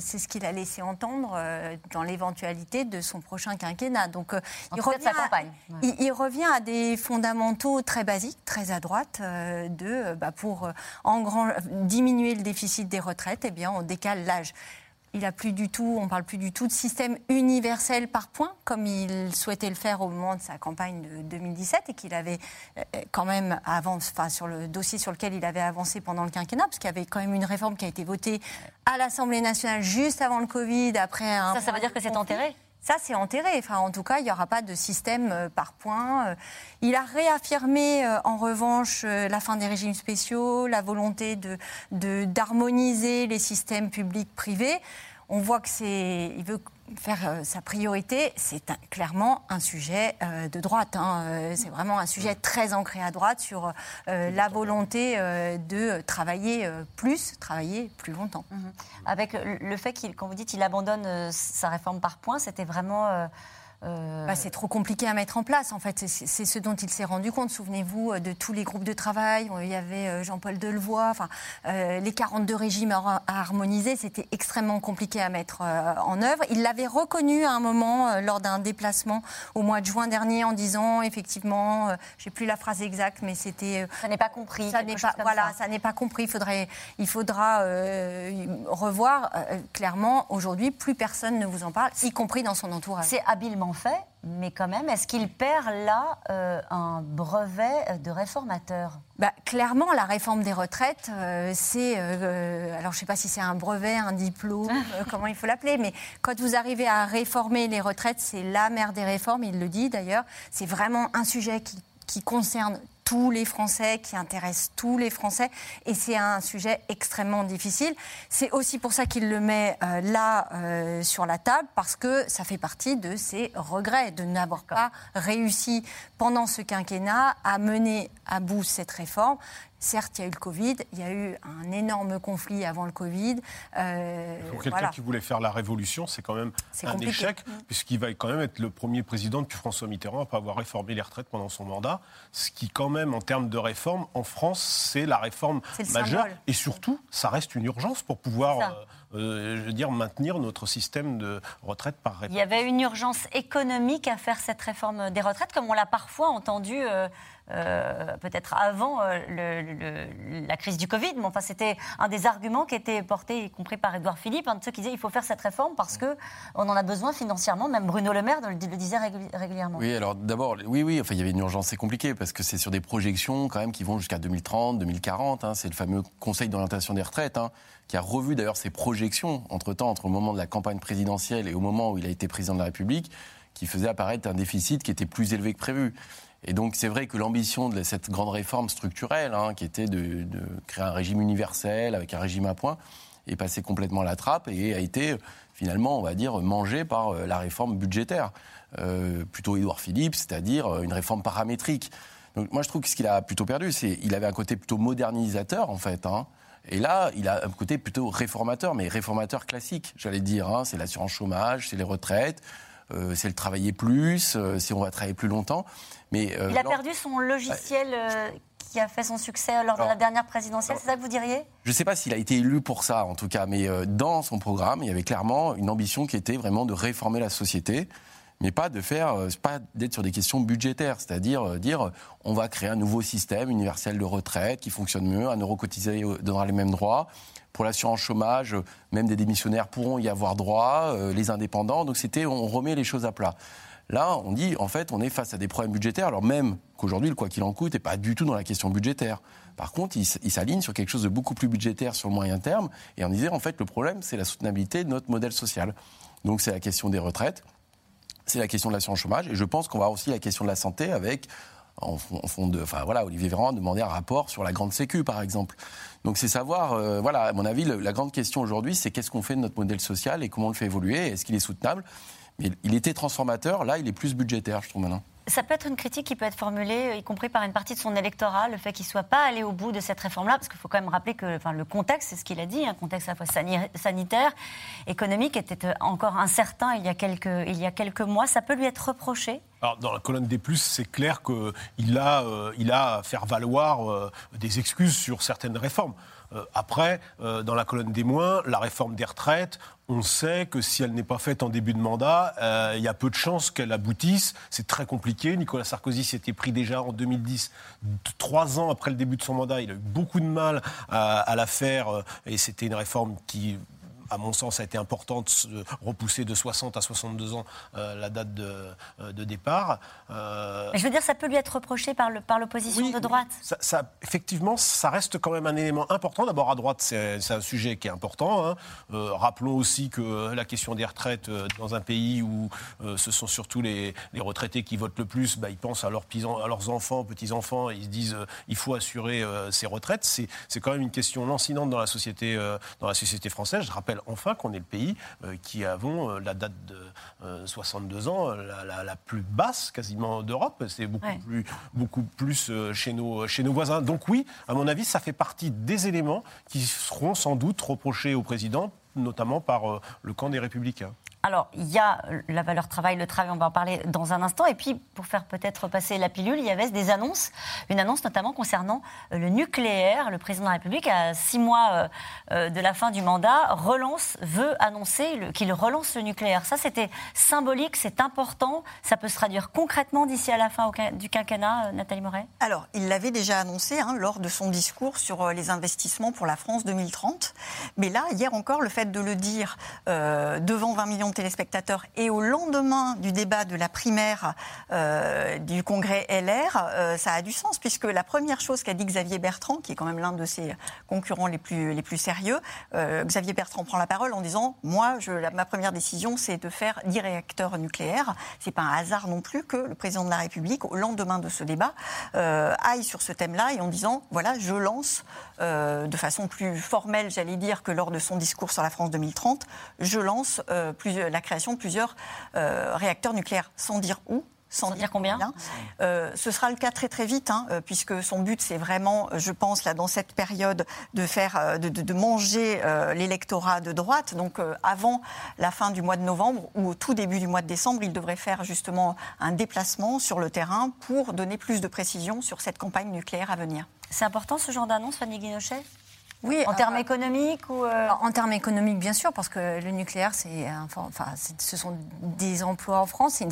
c'est ce qu'il a laissé entendre dans l'éventualité de son prochain quinquennat. Donc, il revient, sa campagne. il revient à des fondamentaux très basique, très à droite, euh, de, euh, bah, pour euh, en grand, diminuer le déficit des retraites, eh bien, on décale l'âge. Il a plus du tout, on parle plus du tout de système universel par points, comme il souhaitait le faire au moment de sa campagne de 2017 et qu'il avait quand même avancé, enfin, sur le dossier sur lequel il avait avancé pendant le quinquennat, parce qu'il y avait quand même une réforme qui a été votée à l'Assemblée nationale juste avant le Covid, après un. Ça, ça veut dire que c'est enterré? Ça, c'est enterré. Enfin, en tout cas, il n'y aura pas de système euh, par points. Euh, il a réaffirmé, euh, en revanche, la fin des régimes spéciaux, la volonté de, d'harmoniser les systèmes publics-privés. On voit que c'est, il veut faire euh, sa priorité, c'est clairement un sujet euh, de droite. Hein. Euh, c'est vraiment un sujet très ancré à droite sur la volonté de travailler plus, travailler plus longtemps. Mhm. Avec le fait qu'il, quand vous dites qu'il abandonne sa réforme par points, c'était vraiment euh, bah, c'est trop compliqué à mettre en place, en fait. C'est ce dont il s'est rendu compte. Souvenez-vous euh, de tous les groupes de travail. Il y avait euh, Jean-Paul Delevoye. Enfin, les 42 régimes à harmoniser, c'était extrêmement compliqué à mettre en œuvre. Il l'avait reconnu à un moment lors d'un déplacement au mois de juin dernier en disant, effectivement, j'ai plus la phrase exacte, mais c'était. ça n'est pas compris. Ça n'est pas, voilà, ça, n'est pas compris. Il faudrait, il faudra revoir. clairement, aujourd'hui, plus personne ne vous en parle, y compris dans son entourage. C'est habilement fait, mais quand même, est-ce qu'il perd là euh, un brevet de réformateur? Bah, Clairement, la réforme des retraites, euh, c'est. Euh, alors, je ne sais pas si c'est un brevet, un diplôme, comment il faut l'appeler, mais quand vous arrivez à réformer les retraites, c'est la mère des réformes, il le dit d'ailleurs. C'est vraiment un sujet qui, qui concerne tous les Français, qui intéresse tous les Français. Et c'est un sujet extrêmement difficile. C'est aussi pour ça qu'il le met euh, là euh, sur la table, parce que ça fait partie de ses regrets de n'avoir pas réussi pendant ce quinquennat à mener à bout cette réforme. Certes, il y a eu le Covid, il y a eu un énorme conflit avant le Covid. Euh, Pour quelqu'un qui voulait faire la révolution, c'est quand même un échec, mm. puisqu'il va quand même être le premier président depuis François Mitterrand à pas avoir réformé les retraites pendant son mandat. Ce qui, quand même, en termes de réforme, en France, c'est la réforme majeure. Et surtout, ça reste une urgence pour pouvoir. Euh, euh, je veux dire, maintenir notre système de retraite par réforme. Il y avait une urgence économique à faire cette réforme des retraites, comme on l'a parfois entendu euh, peut-être avant euh, la crise du Covid, mais enfin c'était un des arguments qui était porté, y compris par Edouard Philippe, un de ceux qui disait il faut faire cette réforme parce que on en a besoin financièrement. Même Bruno Le Maire le, disait régulièrement. Oui, alors d'abord, oui, oui, enfin il y avait une urgence, c'est compliqué parce que c'est sur des projections quand même qui vont jusqu'à 2030, 2040. Hein. c'est le fameux Conseil d'orientation des retraites. Hein, qui a revu d'ailleurs ses projections entre-temps, entre le moment de la campagne présidentielle et au moment où il a été président de la République, qui faisait apparaître un déficit qui était plus élevé que prévu. Et donc c'est vrai que l'ambition de cette grande réforme structurelle, hein, qui était de, créer un régime universel avec un régime à points, est passée complètement à la trappe et a été finalement, on va dire, mangée par euh, la réforme budgétaire, euh, plutôt Édouard Philippe, c'est-à-dire euh, une réforme paramétrique. Donc moi je trouve que ce qu'il a plutôt perdu, c'est qu'il avait un côté plutôt modernisateur en fait. Hein, et là, il a un côté plutôt réformateur, mais réformateur classique, j'allais dire. Hein, c'est l'assurance chômage, c'est les retraites, euh, c'est le travailler plus, euh, si on va travailler plus longtemps. Mais, euh, il a perdu son logiciel qui a fait son succès lors de la dernière présidentielle, c'est ça que vous diriez? Je ne sais pas s'il a été élu pour ça, en tout cas, mais dans son programme, il y avait clairement une ambition qui était vraiment de réformer la société mais pas de faire, pas d'être sur des questions budgétaires, c'est-à-dire dire on va créer un nouveau système universel de retraite qui fonctionne mieux, un euro cotisé donnera les mêmes droits, pour l'assurance chômage, même des démissionnaires pourront y avoir droit, euh, les indépendants. Donc c'était, on remet les choses à plat. Là, on dit, en fait, on est face à des problèmes budgétaires, alors même qu'aujourd'hui, le quoi qu'il en coûte n'est pas du tout dans la question budgétaire. Par contre, il, s'aligne sur quelque chose de beaucoup plus budgétaire sur le moyen terme, et on disait, en fait, le problème, c'est la soutenabilité de notre modèle social. Donc c'est la question des retraites, c'est la question de l'assurance chômage, et je pense qu'on va aussi la question de la santé avec en fond de, enfin voilà, Olivier Véran a demandé un rapport sur la grande sécu, par exemple. Donc c'est savoir, euh, voilà, à mon avis, la grande question aujourd'hui, c'est qu'est-ce qu'on fait de notre modèle social et comment on le fait évoluer, est-ce qu'il est soutenable? Mais il était transformateur, là, il est plus budgétaire, je trouve maintenant ça peut être une critique qui peut être formulée, y compris par une partie de son électorat, le fait qu'il ne soit pas allé au bout de cette réforme-là, parce qu'il faut quand même rappeler que enfin, le contexte, c'est ce qu'il a dit, un contexte à la fois sanitaire, économique, était euh, encore incertain il y a quelques, mois. Ça peut lui être reproché? Dans la colonne des plus, c'est clair qu'il a, euh, il a à faire valoir euh, des excuses sur certaines réformes. Euh, après, euh, dans la colonne des moins, la réforme des retraites, on sait que si elle n'est pas faite en début de mandat, euh, il y a peu de chances qu'elle aboutisse. C'est très compliqué. Nicolas Sarkozy s'était pris déjà en 2010, trois ans après le début de son mandat. Il a eu beaucoup de mal à la faire et c'était une réforme qui à mon sens, a été important de repousser de 60 à 62 ans euh, la date de, euh, départ. Euh, Mais je veux dire, ça peut lui être reproché par l'opposition par de droite ça, Effectivement, ça reste quand même un élément important. D'abord, à droite, c'est un sujet qui est important. Hein. rappelons aussi que la question des retraites dans un pays où ce sont surtout les, les, retraités qui votent le plus, bah, ils pensent à leurs, à leurs enfants, petits-enfants, et ils se disent il faut assurer ces retraites. C'est quand même une question lancinante dans la société, dans la société française. Je rappelle enfin qu'on est le pays euh, qui avons euh, la date de 62 euh, ans la, plus basse quasiment d'Europe. C'est beaucoup plus, beaucoup plus chez, nos, chez nos voisins. Donc oui, à mon avis, ça fait partie des éléments qui seront sans doute reprochés au président, notamment par le camp des républicains. Alors, il y a la valeur travail, le travail, on va en parler dans un instant. Et puis, pour faire peut-être passer la pilule, il y avait des annonces. Une annonce notamment concernant euh, le nucléaire. Le président de la République, à six mois euh, euh, de la fin du mandat, relance, veut annoncer qu'il relance le nucléaire. Ça, c'était symbolique, c'est important. Ça peut se traduire concrètement d'ici à la fin du quinquennat, Nathalie Moret? Alors, il l'avait déjà annoncé hein, lors de son discours sur les investissements pour la France 2030. Mais là, hier encore, le fait de le dire devant 20 millions téléspectateurs et au lendemain du débat de la primaire euh, du congrès LR, euh, ça a du sens puisque la première chose qu'a dit Xavier Bertrand, qui est quand même l'un de ses concurrents les plus, les plus sérieux, euh, Xavier Bertrand prend la parole en disant Moi, je, ma première décision, c'est de faire 10 réacteurs nucléaires. C'est pas un hasard non plus que le président de la République, au lendemain de ce débat, aille sur ce thème-là et en disant Voilà, je lance de façon plus formelle, j'allais dire, que lors de son discours sur la France 2030, je lance plusieurs la création de plusieurs euh, réacteurs nucléaires, sans dire où, sans dire combien euh, Ce sera le cas très très vite, hein, euh, puisque son but c'est vraiment, je pense, là dans cette période, de faire, de, de, de manger euh, l'électorat de droite. Donc euh, avant la fin du mois de novembre ou au tout début du mois de décembre, il devrait faire justement un déplacement sur le terrain pour donner plus de précision sur cette campagne nucléaire à venir. C'est important ce genre d'annonce, Fanny Guinochet? Oui, en termes économiques ou euh... En termes économiques, bien sûr, parce que le nucléaire, c'est, enfin, ce sont des emplois en France, c'est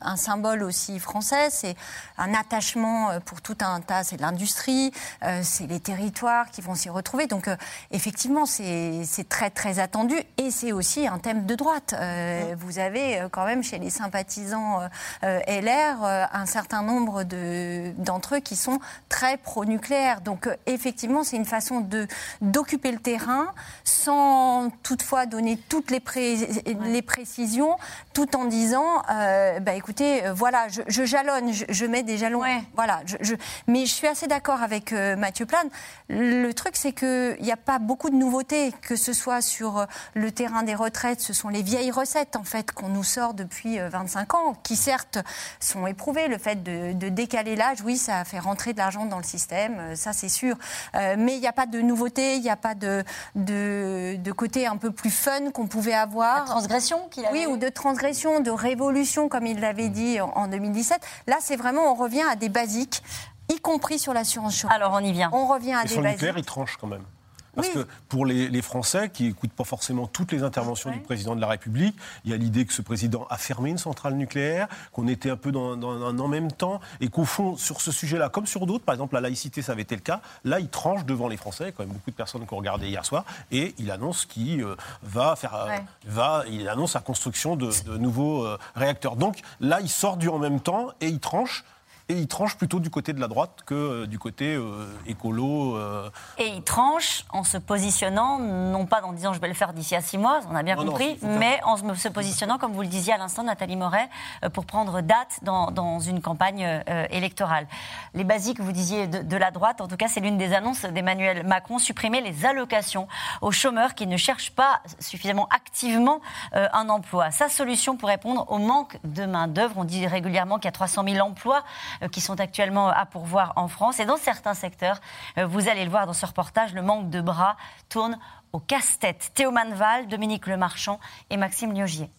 un symbole aussi français, c'est un attachement euh, pour tout un tas, c'est l'industrie, euh, c'est les territoires qui vont s'y retrouver. Donc, euh, effectivement, c'est très, très attendu et c'est aussi un thème de droite. Euh, vous avez quand même chez les sympathisants LR un certain nombre d'entre eux qui sont très pro-nucléaire. Donc, effectivement, c'est une façon de d'occuper le terrain sans toutefois donner toutes les, pré les précisions, tout en disant, euh, bah, écoutez, euh, voilà, je, je jalonne, je, je, mets des jalons. Ouais. Voilà, je, mais je suis assez d'accord avec euh, Mathieu Plane. Le truc, c'est qu'il n'y a pas beaucoup de nouveautés, que ce soit sur le terrain des retraites, ce sont les vieilles recettes, en fait, qu'on nous sort depuis 25 ans, qui certes sont éprouvées. Le fait de, de décaler l'âge, oui, ça fait rentrer de l'argent dans le système, ça c'est sûr. Euh, mais il n'y a pas de nouveautés, il n'y a pas de, de, de, côté un peu plus fun qu'on pouvait avoir. La transgression qu'il avait Oui, ou de transgression, de révolution, comme il l'avait dit en, en 2017. Là, c'est vraiment, on revient à des basiques, y compris sur l'assurance chômage. Alors, on y vient. On revient à Et des sur basiques. nucléaire, il tranche quand même. Parce Oui. que pour les, les Français qui n'écoutent pas forcément toutes les interventions du président de la République, il y a l'idée que ce président a fermé une centrale nucléaire, qu'on était un peu dans, dans un en même temps, et qu'au fond, sur ce sujet-là, comme sur d'autres, par exemple la laïcité, ça avait été le cas, là, il tranche devant les Français, il y a quand même beaucoup de personnes qui ont regardé hier soir, et il annonce qu'il euh, va faire, euh, Ouais. va, il annonce la construction de, de nouveaux euh, réacteurs. Donc là, il sort du en même temps et il tranche. Et il tranche plutôt du côté de la droite que euh, du côté euh, écolo. euh, Et il tranche en se positionnant, non pas en disant je vais le faire d'ici à six mois, on a bien Non, compris, mais en se- positionnant, comme vous le disiez à l'instant, Nathalie Moret, pour prendre date dans, dans une campagne euh, électorale. Les basiques, vous disiez, de, de la droite, en tout cas, c'est l'une des annonces d'Emmanuel Macron, supprimer les allocations aux chômeurs qui ne cherchent pas suffisamment activement un emploi. Sa solution pour répondre au manque de main-d'œuvre, on dit régulièrement qu'il y a 300 000 emplois qui sont actuellement à pourvoir en France. Et dans certains secteurs, euh, vous allez le voir dans ce reportage, le manque de bras tourne au casse-tête. Théo Manval, Dominique Lemarchand et Maxime Liogier.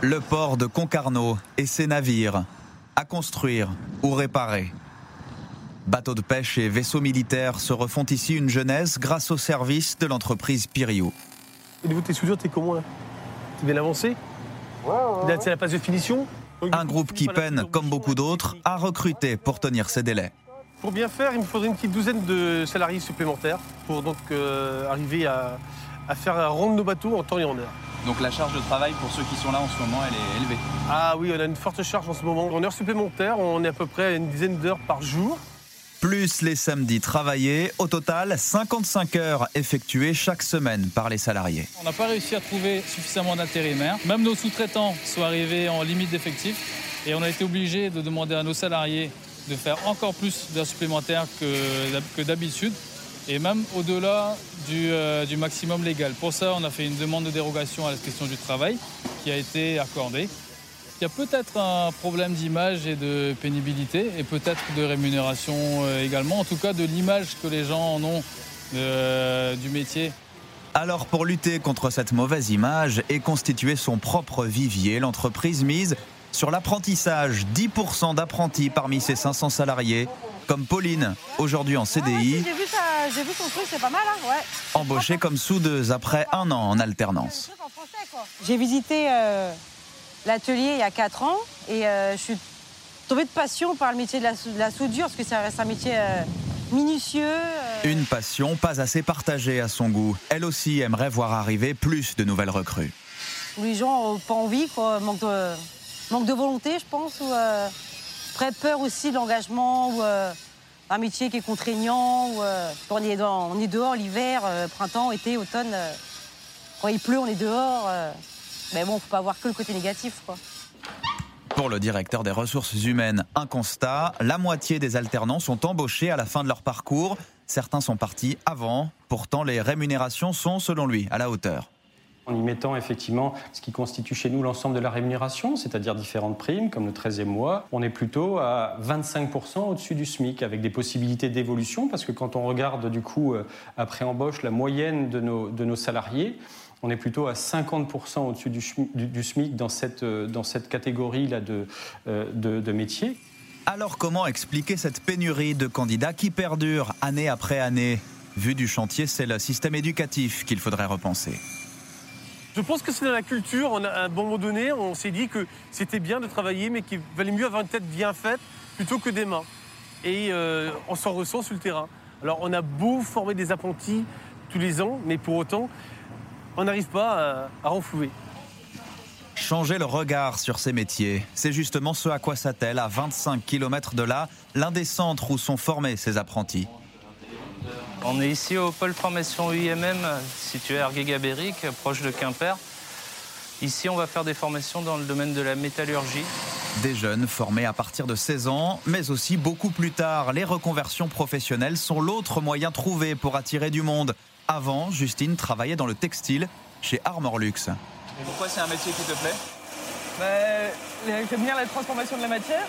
Le port de Concarneau et ses navires, à construire ou réparer. Bateaux de pêche et vaisseaux militaires se refont ici une jeunesse grâce au service de l'entreprise Pirio. Au niveau de tes soudures, t'es comment là? T'es bien avancé? C'est la phase de finition Un groupe qui peine, comme beaucoup d'autres, à recruter pour tenir ses délais. Pour bien faire, il me faudrait une petite douzaine de salariés supplémentaires pour donc euh, arriver à, à faire rendre nos bateaux en temps et en heure. Donc la charge de travail pour ceux qui sont là en ce moment, elle est élevée. Ah oui, on a une forte charge en ce moment. En heures supplémentaires, on est à peu près à une dizaine d'heures par jour. Plus les samedis travaillés, au total 55 heures effectuées chaque semaine par les salariés. On n'a pas réussi à trouver suffisamment d'intérimaires. Même nos sous-traitants sont arrivés en limite d'effectifs et on a été obligé de demander à nos salariés de faire encore plus d'heures supplémentaires que d'hab- que d'habitude et même au-delà du, euh, du maximum légal. Pour ça, on a fait une demande de dérogation à la question du travail qui a été accordée. Il y a peut-être un problème d'image et de pénibilité et peut-être de rémunération euh, également, en tout cas de l'image que les gens en ont euh, du métier. Alors pour lutter contre cette mauvaise image et constituer son propre vivier, l'entreprise mise sur l'apprentissage. 10% d'apprentis parmi ses 500 salariés, comme Pauline, aujourd'hui en CDI, J'ai vu, ça- j'ai vu ton truc, c'est pas mal, hein ouais. embauchée comme soudeuse après un an en alternance. J'ai visité euh, l'atelier il y a 4 ans et euh, je suis tombée de passion par le métier de la, de la soudure parce que ça reste un métier euh, minutieux. euh, Une passion pas assez partagée à son goût. Elle aussi aimerait voir arriver plus de nouvelles recrues. les gens n'ont pas envie, quoi, manque de, manque de volonté, je pense, ou très peur aussi de l'engagement, ou un métier qui est contraignant, ou on, est dans- on est dehors l'hiver, printemps, été, automne. quand il pleut, on est dehors. Mais bon, faut pas voir que le côté négatif, quoi. Pour le directeur des ressources humaines, un constat, la moitié des alternants sont embauchés à la fin de leur parcours. Certains sont partis avant, pourtant les rémunérations sont, selon lui, à la hauteur. en y mettant effectivement ce qui constitue chez nous l'ensemble de la rémunération, c'est-à-dire différentes primes comme le 13e mois, on est plutôt à 25% au-dessus du SMIC avec des possibilités d'évolution parce que quand on regarde du coup euh, après embauche la moyenne de nos, de nos salariés, on est plutôt à 50% au-dessus du, du, SMIC dans cette, euh, dans cette catégorie-là de, euh, de, de métiers. Alors comment expliquer cette pénurie de candidats qui perdure année après année? Vu du chantier, c'est le système éducatif qu'il faudrait repenser. Je pense que c'est dans la culture. On a, à un moment donné, on s'est dit que c'était bien de travailler, mais qu'il valait mieux avoir une tête bien faite plutôt que des mains. Et euh, on s'en ressent sur le terrain. Alors on a beau former des apprentis tous les ans, mais pour autant, on n'arrive pas à, à renflouer. Changer le regard sur ces métiers, c'est justement ce à quoi s'attelle, à 25 km de là, l'un des centres où sont formés ces apprentis. On est ici au pôle formation UIMM, situé à Argué-Gabéric, proche de Quimper. Ici, on va faire des formations dans le domaine de la métallurgie. Des jeunes formés à partir de 16 ans, mais aussi beaucoup plus tard. Les reconversions professionnelles sont l'autre moyen trouvé pour attirer du monde. Avant, Justine travaillait dans le textile chez Armor Luxe. Et pourquoi c'est un métier qui te plaît? Bah, J'aime bien la transformation de la matière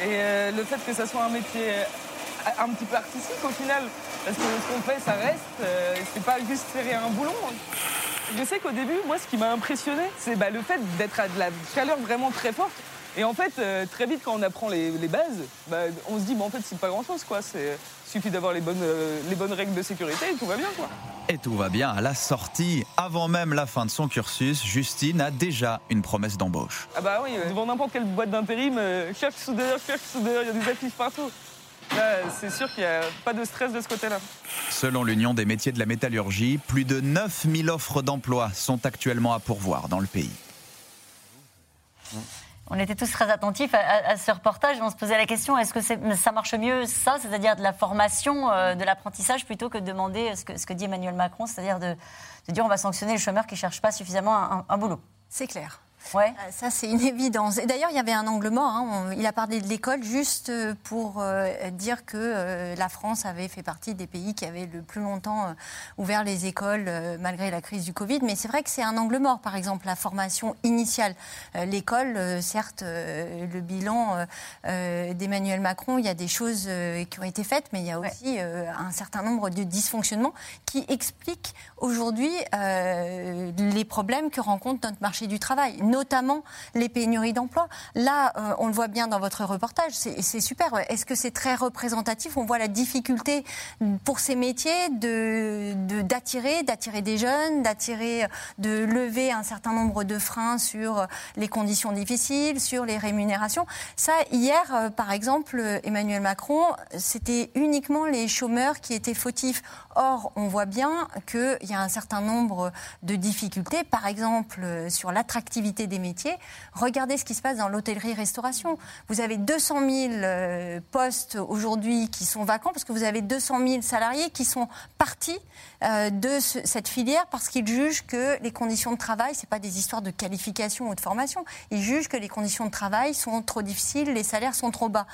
et euh, le fait que ça soit un métier un petit peu artistique au final. Parce que ce qu'on fait, ça reste. Euh, c'est pas juste serrer un boulon. Je sais qu'au début, moi, ce qui m'a impressionné, c'est bah, le fait d'être à de la chaleur vraiment très forte. Et en fait, euh, très vite, quand on apprend les, les bases, bah, on se dit, bah, en fait, c'est pas grand-chose, quoi. Il suffit d'avoir les bonnes, euh, les bonnes règles de sécurité et tout va bien, quoi. Et tout va bien à la sortie. Avant même la fin de son cursus, Justine a déjà une promesse d'embauche. Ah bah oui, devant n'importe quelle boîte d'intérim, chef soudeur, chef soudeur, il y a des affiches partout. C'est sûr qu'il n'y a pas de stress de ce côté-là. Selon l'Union des métiers de la métallurgie, plus de 9000 offres d'emploi sont actuellement à pourvoir dans le pays. On était tous très attentifs à, ce reportage et on se posait la question est-ce que ça marche mieux ça, c'est-à-dire de la formation, euh, de l'apprentissage, plutôt que de demander ce que, ce que dit Emmanuel Macron, c'est-à-dire de, dire on va sanctionner les chômeurs qui ne cherchent pas suffisamment un boulot? C'est clair. Ouais. Euh, ça, c'est une évidence. Et d'ailleurs, il y avait un angle mort. Hein. il a parlé de l'école juste euh, pour euh, dire que la France avait fait partie des pays qui avaient le plus longtemps ouvert les écoles malgré la crise du Covid. Mais c'est vrai que c'est un angle mort. Par exemple, la formation initiale. L'école, certes, le bilan d'Emmanuel Macron, il y a des choses qui ont été faites, mais il y a aussi un certain nombre de dysfonctionnements qui expliquent aujourd'hui les problèmes que rencontre notre marché du travail notamment les pénuries d'emploi. Là, euh, on le voit bien dans votre reportage, c'est super. Est-ce que c'est très représentatif? On voit la difficulté pour ces métiers d'attirer, de, d'attirer, des jeunes, d'attirer, de lever un certain nombre de freins sur les conditions difficiles, sur les rémunérations. Ça, hier, euh, par exemple, Emmanuel Macron, c'était uniquement les chômeurs qui étaient fautifs. Or, on voit bien qu'il y a un certain nombre de difficultés, par exemple sur l'attractivité des métiers. Regardez ce qui se passe dans l'hôtellerie-restauration. Vous avez 200 000 euh, postes aujourd'hui qui sont vacants parce que vous avez 200 000 salariés qui sont partis euh, de cette filière parce qu'ils jugent que les conditions de travail, ce pas des histoires de qualification ou de formation. Ils jugent que les conditions de travail sont trop difficiles, les salaires sont trop bas.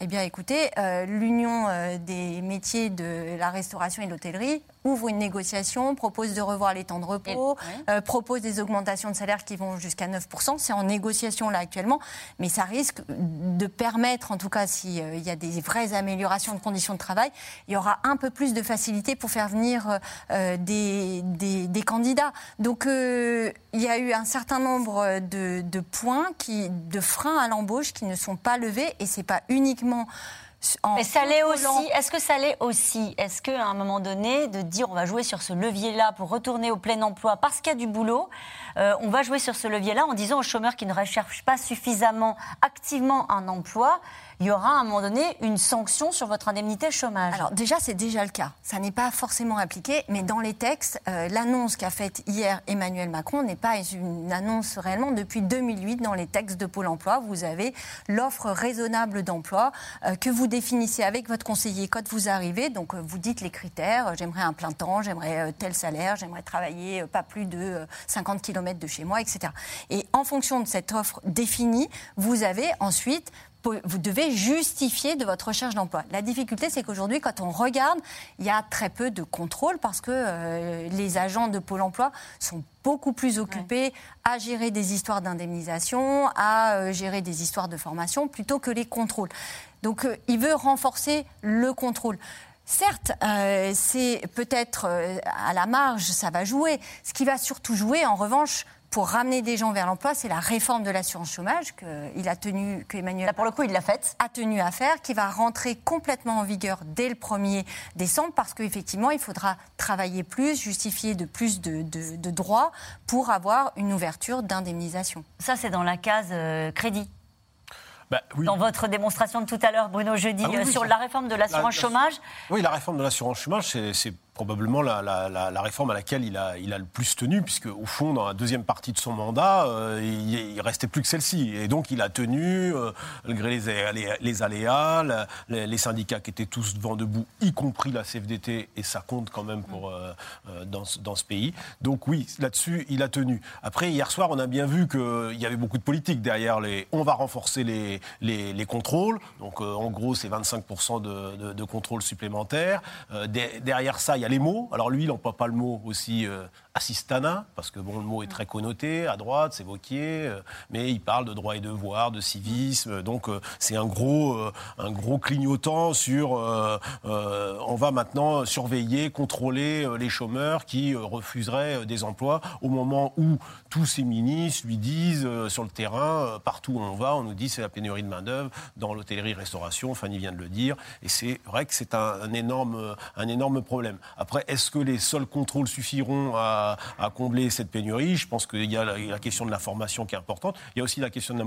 Eh bien, écoutez, euh, l'Union des métiers de la restauration et de l'hôtellerie ouvre une négociation, propose de revoir les temps de repos, euh, propose des augmentations de salaire qui vont jusqu'à 9%. C'est en négociation là actuellement, mais ça risque de permettre, en tout cas s'il euh, y a des vraies améliorations de conditions de travail, il y aura un peu plus de facilité pour faire venir euh, des, des, candidats. Donc il y a eu un certain nombre de, de points, qui, de freins à l'embauche qui ne sont pas levés et c'est pas uniquement mais ça l'est aussi. Est-ce que ça l'est aussi? Est-ce qu'à un moment donné, de dire on va jouer sur ce levier-là pour retourner au plein emploi parce qu'il y a du boulot, euh, on va jouer sur ce levier-là en disant aux chômeurs qui ne recherchent pas suffisamment activement un emploi, il y aura à un moment donné une sanction sur votre indemnité chômage. Alors déjà, c'est déjà le cas. Ça n'est pas forcément appliqué, mais dans les textes, euh, l'annonce qu'a faite hier Emmanuel Macron n'est pas une annonce réellement. Depuis 2008, dans les textes de Pôle Emploi, vous avez l'offre raisonnable d'emploi euh, que vous définissez avec votre conseiller quand vous arrivez. Donc euh, vous dites les critères. J'aimerais un plein temps, j'aimerais tel salaire, j'aimerais travailler pas plus de 50 km de chez moi, etc. Et en fonction de cette offre définie, vous avez ensuite vous devez justifier de votre recherche d'emploi. La difficulté, c'est qu'aujourd'hui, quand on regarde, il y a très peu de contrôle parce que euh, les agents de Pôle emploi sont beaucoup plus occupés à gérer des histoires d'indemnisation, à euh, gérer des histoires de formation, plutôt que les contrôles. Donc, euh, il veut renforcer le contrôle. Certes, c'est peut-être à la marge, ça va jouer. Ce qui va surtout jouer, en revanche, pour ramener des gens vers l'emploi, c'est la réforme de l'assurance chômage qu'il a tenu, que Emmanuel pour le coup, il l'a faite, a tenu à faire, qui va rentrer complètement en vigueur dès le 1er décembre, parce qu'effectivement, il faudra travailler plus, justifier de plus de, droits pour avoir une ouverture d'indemnisation. Ça, c'est dans la case euh, crédit. Bah, dans votre démonstration de tout à l'heure, Bruno, jeudi, ah euh, sur la réforme de l'assurance chômage Oui, la réforme de l'assurance chômage, c'est probablement la, réforme à laquelle il a, le plus tenu, puisque au fond, dans la deuxième partie de son mandat, euh, il, ne restait plus que celle-ci. Et donc, il a tenu, euh, malgré les, les, aléas, les, syndicats qui étaient tous devant debout, y compris la CFDT, et ça compte quand même pour, euh, dans, dans, ce pays. Donc oui, là-dessus, il a tenu. Après, hier soir, on a bien vu qu'il y avait beaucoup de politique derrière les... On va renforcer les, les, contrôles. Donc, en gros, c'est 25% de, de, de contrôles supplémentaires. derrière ça, il y a les mots. Alors lui, il n'emploie pas le mot aussi euh, assistana, parce que bon, le mot est très connoté, à droite, c'est Vauquier, euh, mais il parle de droits et devoirs, de civisme, donc euh, c'est un gros, un gros clignotant sur on va maintenant surveiller, contrôler les chômeurs qui refuseraient des emplois au moment où tous ces ministres lui disent sur le terrain, partout où on va, on nous dit c'est la pénurie de main-d'œuvre, dans l'hôtellerie-restauration, Fanny vient de le dire, et c'est vrai que c'est un, énorme, un énorme problème. Après, est-ce que les seuls contrôles suffiront à, combler cette pénurie Je pense qu'il y a la, question de la formation qui est importante. Il y a aussi la question de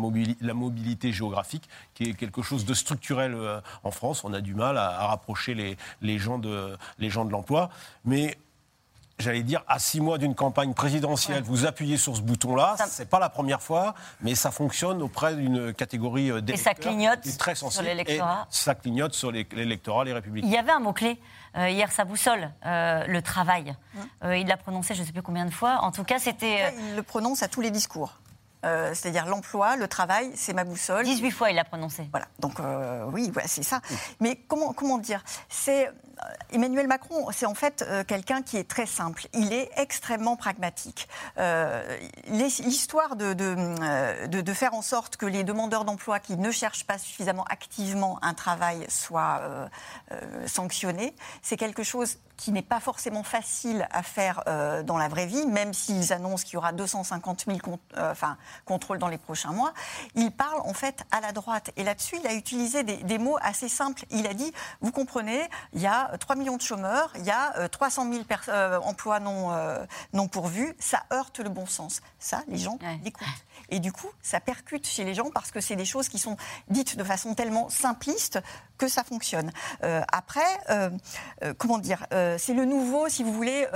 la, mobilité, géographique, qui est quelque chose de structurel euh, en France. On a du mal à, rapprocher les, gens de, l'emploi. Mais j'allais dire, à six mois d'une campagne présidentielle, vous appuyez sur ce bouton-là, ce n'est pas la première fois, mais ça fonctionne auprès d'une catégorie d'électeurs. Et ça clignote très sur l'électorat. Ça clignote sur l'électorat, les républicains. Il y avait un mot-clé euh, hier, sa boussole, euh, le travail. Euh, il l'a prononcé je ne sais plus combien de fois. En tout cas, c'était... Il le prononce à tous les discours. c'est-à-dire l'emploi, le travail, c'est ma boussole. 18 fois, il l'a prononcé. Voilà, donc oui, c'est ça. Mais comment, comment dire? C'est Emmanuel Macron, c'est en fait euh, quelqu'un qui est très simple. Il est extrêmement pragmatique. Euh, l'histoire euh, de, de, faire en sorte que les demandeurs d'emploi qui ne cherchent pas suffisamment activement un travail soient sanctionnés, c'est quelque chose qui n'est pas forcément facile à faire dans la vraie vie, même s'ils annoncent qu'il y aura 250 000 enfin, contrôles dans les prochains mois. Il parle en fait à la droite. Et là-dessus, il a utilisé des, des mots assez simples. Il a dit, vous comprenez, il y a 3 millions de chômeurs, il y a 300 000 emplois non, euh, non pourvus. Ça heurte le bon sens. Ça, les gens l'écoutent. Et du coup, ça percute chez les gens parce que c'est des choses qui sont dites de façon tellement simpliste que ça fonctionne. Euh, après, euh, comment dire, c'est le nouveau, si vous voulez,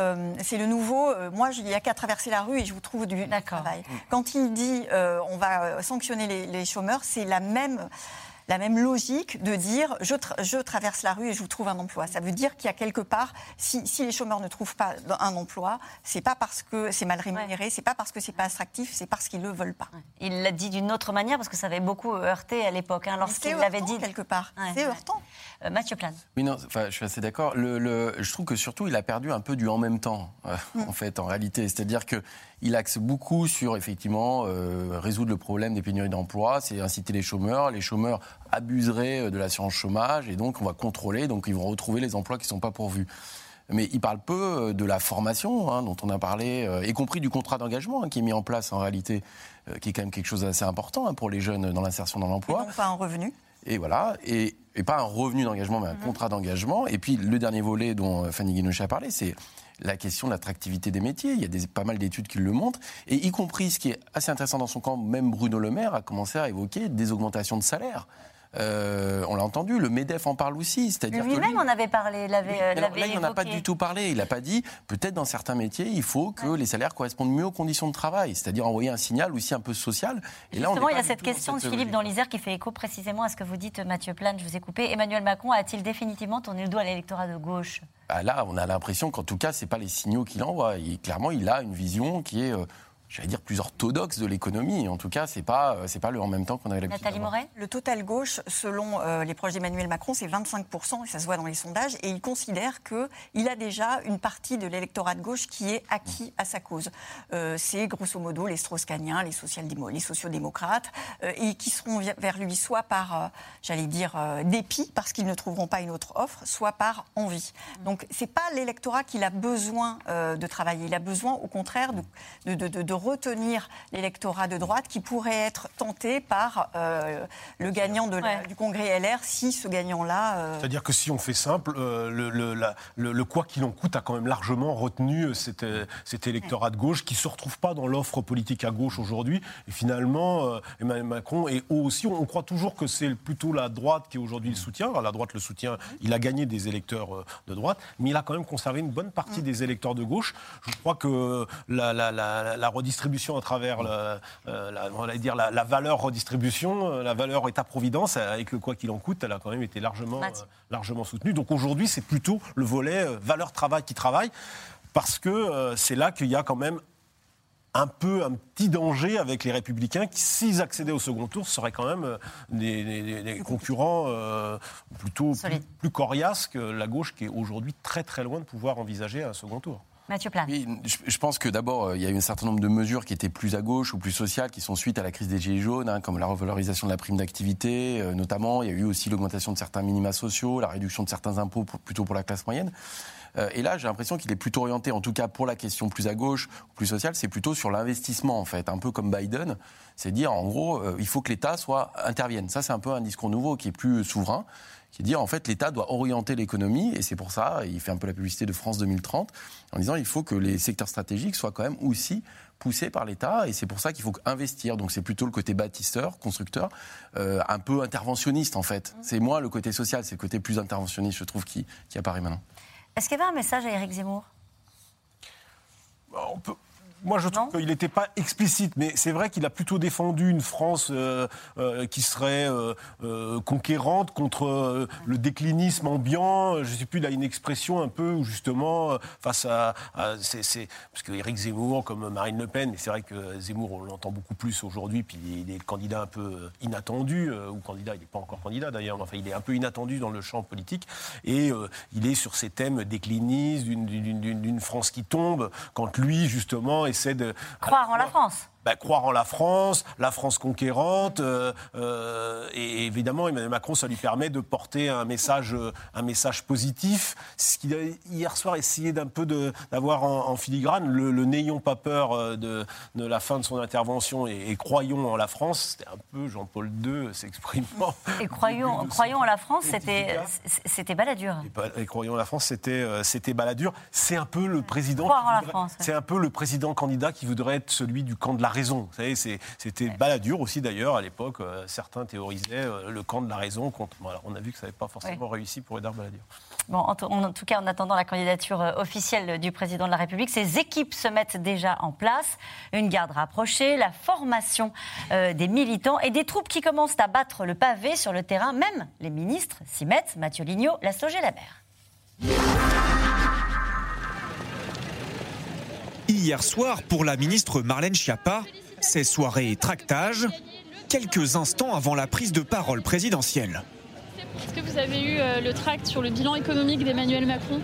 c'est le nouveau. moi, il n'y a qu'à traverser la rue et je vous trouve du travail. Quand il dit on va sanctionner les, les chômeurs, c'est la même la même logique de dire je, je, traverse la rue et je vous trouve un emploi. Ça veut dire qu'il y a quelque part, si, les chômeurs ne trouvent pas un emploi, c'est pas parce que c'est mal rémunéré, c'est pas parce que c'est pas attractif, c'est parce qu'ils le veulent pas. Il l'a dit d'une autre manière parce que ça avait beaucoup heurté à l'époque hein, lorsqu'il l'avait dit quelque part. c'est heurtant. Euh, Mathieu Plan. Oui non, je suis assez d'accord. Le, je trouve que surtout il a perdu un peu du en même temps euh, mm. en fait en réalité, c'est-à-dire que il axe beaucoup sur effectivement euh, résoudre le problème des pénuries d'emploi, c'est inciter les chômeurs. Les chômeurs abuseraient euh, de l'assurance chômage et donc on va contrôler, donc ils vont retrouver les emplois qui ne sont pas pourvus. Mais il parle peu euh, de la formation hein, dont on a parlé, y compris du contrat d'engagement hein, qui est mis en place en réalité, qui est quand même quelque chose d'assez important hein, pour les jeunes dans l'insertion dans l'emploi. Et non pas un revenu. Et voilà, et, pas un revenu d'engagement, mais un mhm. contrat d'engagement. Et puis le dernier volet dont Fanny Guinochet a parlé, c'est la question de l'attractivité des métiers. Il y a des, pas mal d'études qui le montrent. Et y compris, ce qui est assez intéressant dans son camp, même Bruno Le Maire a commencé à évoquer des augmentations de salaire. Euh, on l'a entendu, le MEDEF en parle aussi. C'est-à-dire Lui-même en avait parlé. L'avait, euh, là, il n'en a pas du tout parlé. Il n'a pas dit, peut-être dans certains métiers, il faut que les salaires correspondent mieux aux conditions de travail, c'est-à-dire envoyer un signal aussi un peu social. Et là, Justement, il y a cette question de Philippe dans l'Isère qui fait écho précisément à ce que vous dites, Mathieu Plane, je vous ai coupé. Emmanuel Macron a-t-il définitivement tourné le dos à l'électorat de gauche? Bah Là, on a l'impression qu'en tout cas, ce pas les signaux qu'il envoie. clairement, il a une vision qui est... Euh, j'allais dire, plus orthodoxe de l'économie. En tout cas, c'est pas, c'est pas le en même temps qu'on avait l'habitude. Nathalie Moret Le total gauche, selon euh, les proches d'Emmanuel Macron, c'est 25%, et ça se voit dans les sondages, et il considère qu'il a déjà une partie de l'électorat de gauche qui est acquis à sa cause. Euh, c'est grosso modo les Strauss-Caniens, les, les sociodémocrates, euh, et qui seront vers lui soit par, euh, j'allais dire, euh, dépit, parce qu'ils ne trouveront pas une autre offre, soit par envie. Donc c'est pas l'électorat qu'il a besoin euh, de travailler, il a besoin au contraire de, de- de- de- de retenir l'électorat de droite qui pourrait être tenté par euh, le gagnant de la- du congrès LR si ce gagnant-là. euh, C'est-à-dire que si on fait simple, euh, le, le- la- le- le quoi qu'il en coûte a quand même largement retenu cet, cet électorat de gauche qui ne se retrouve pas dans l'offre politique à gauche aujourd'hui. Et finalement, euh, Emmanuel Macron et aussi, on, on croit toujours que c'est plutôt la droite qui aujourd'hui le soutient. Alors, la droite le soutient, il a gagné des électeurs de droite, mais il a quand même conservé une bonne partie des électeurs de gauche. Je crois que la, la- la- la redistribution à travers le- euh, la, on va dire la, la valeur redistribution, euh, la valeur État-providence, avec le quoi qu'il en coûte, elle a quand même été largement, euh, largement soutenue. Donc aujourd'hui, c'est plutôt le volet euh, valeur travail qui travaille, parce que c'est là qu'il y a quand même un peu un petit danger avec les républicains qui, s'ils accédaient au second tour, seraient quand même des, des- des- des concurrents euh, plutôt plus, plus coriaces que la gauche qui est aujourd'hui très très loin de pouvoir envisager un second tour. Mathieu Plan. Oui, je, pense que d'abord, euh, il y a eu un certain nombre de mesures qui étaient plus à gauche ou plus sociales, qui sont suite à la crise des Gilets jaunes, hein, comme la revalorisation de la prime d'activité, euh, notamment. Il y a eu aussi l'augmentation de certains minima sociaux, la réduction de certains impôts plutôt pour la classe moyenne. Euh, et là, j'ai l'impression qu'il est plutôt orienté, en tout cas pour la question plus à gauche, plus sociale, c'est plutôt sur l'investissement, en fait, un peu comme Biden. C'est dire, en gros, il faut que l'État soit intervienne. Ça, c'est un peu un discours nouveau qui est plus souverain qui est dire en fait l'État doit orienter l'économie et c'est pour ça il fait un peu la publicité de France 2030 en disant il faut que les secteurs stratégiques soient quand même aussi poussés par l'État et c'est pour ça qu'il faut investir donc c'est plutôt le côté bâtisseur constructeur euh, un peu interventionniste en fait. C'est moins le côté social c'est le côté plus interventionniste je trouve qui, qui apparaît maintenant. Est-ce qu'il y avait un message à Éric Zemmour? On peut- Moi, je trouve qu'il n'était pas explicite, mais c'est vrai qu'il a plutôt défendu une France euh, euh, qui serait euh, conquérante contre le déclinisme ambiant. Je ne sais plus, il a une expression un peu où justement, face à. parce que Éric Zemmour, comme Marine Le Pen, mais c'est vrai que Zemmour, on l'entend beaucoup plus aujourd'hui, puis il est le candidat un peu inattendu, ou candidat, il n'est pas encore candidat d'ailleurs, mais enfin, il est un peu inattendu dans le champ politique, et il est sur ces thèmes déclinistes, d'une- France qui tombe, quand lui, justement, de... Croire en la France. Bah, croire en la France, la France conquérante, euh, euh, et évidemment Emmanuel Macron, ça lui permet de porter un message, euh, un message positif. Ce qu'il a hier soir essayé d'un peu de- d'avoir en, en filigrane, le, le n'ayons pas peur de, de la fin de son intervention et, et croyons en la France, c'était un peu Jean-Paul II s'exprimant. Et croyons, croyons en la France, c'était c'était Balladur. Et croyons en la France, c'était c'était Balladur. C'est un peu le président. Croire qui en la voudrait- France, ouais. C'est un peu le président candidat qui voudrait être celui du camp de la raison. Vous savez, c'était Balladur aussi d'ailleurs à l'époque. euh, certains théorisaient euh, le camp de la raison contre. Bon, alors, on a vu que ça n'avait pas forcément réussi pour Edouard Balladur. Bon, en, tout- en tout cas, en attendant la candidature euh, officielle du président de la République, ses équipes se mettent déjà en place. Une garde rapprochée, la formation euh, des militants et des troupes qui commencent à battre le pavé sur le terrain. Même les ministres s'y mettent. Mathieu Lignot la mer. Hier soir, pour la ministre Marlène Schiappa, c'est soirée et tractage, quelques instants avant la prise de parole présidentielle. Est-ce que vous avez eu euh, le tract sur le bilan économique d'Emmanuel Macron?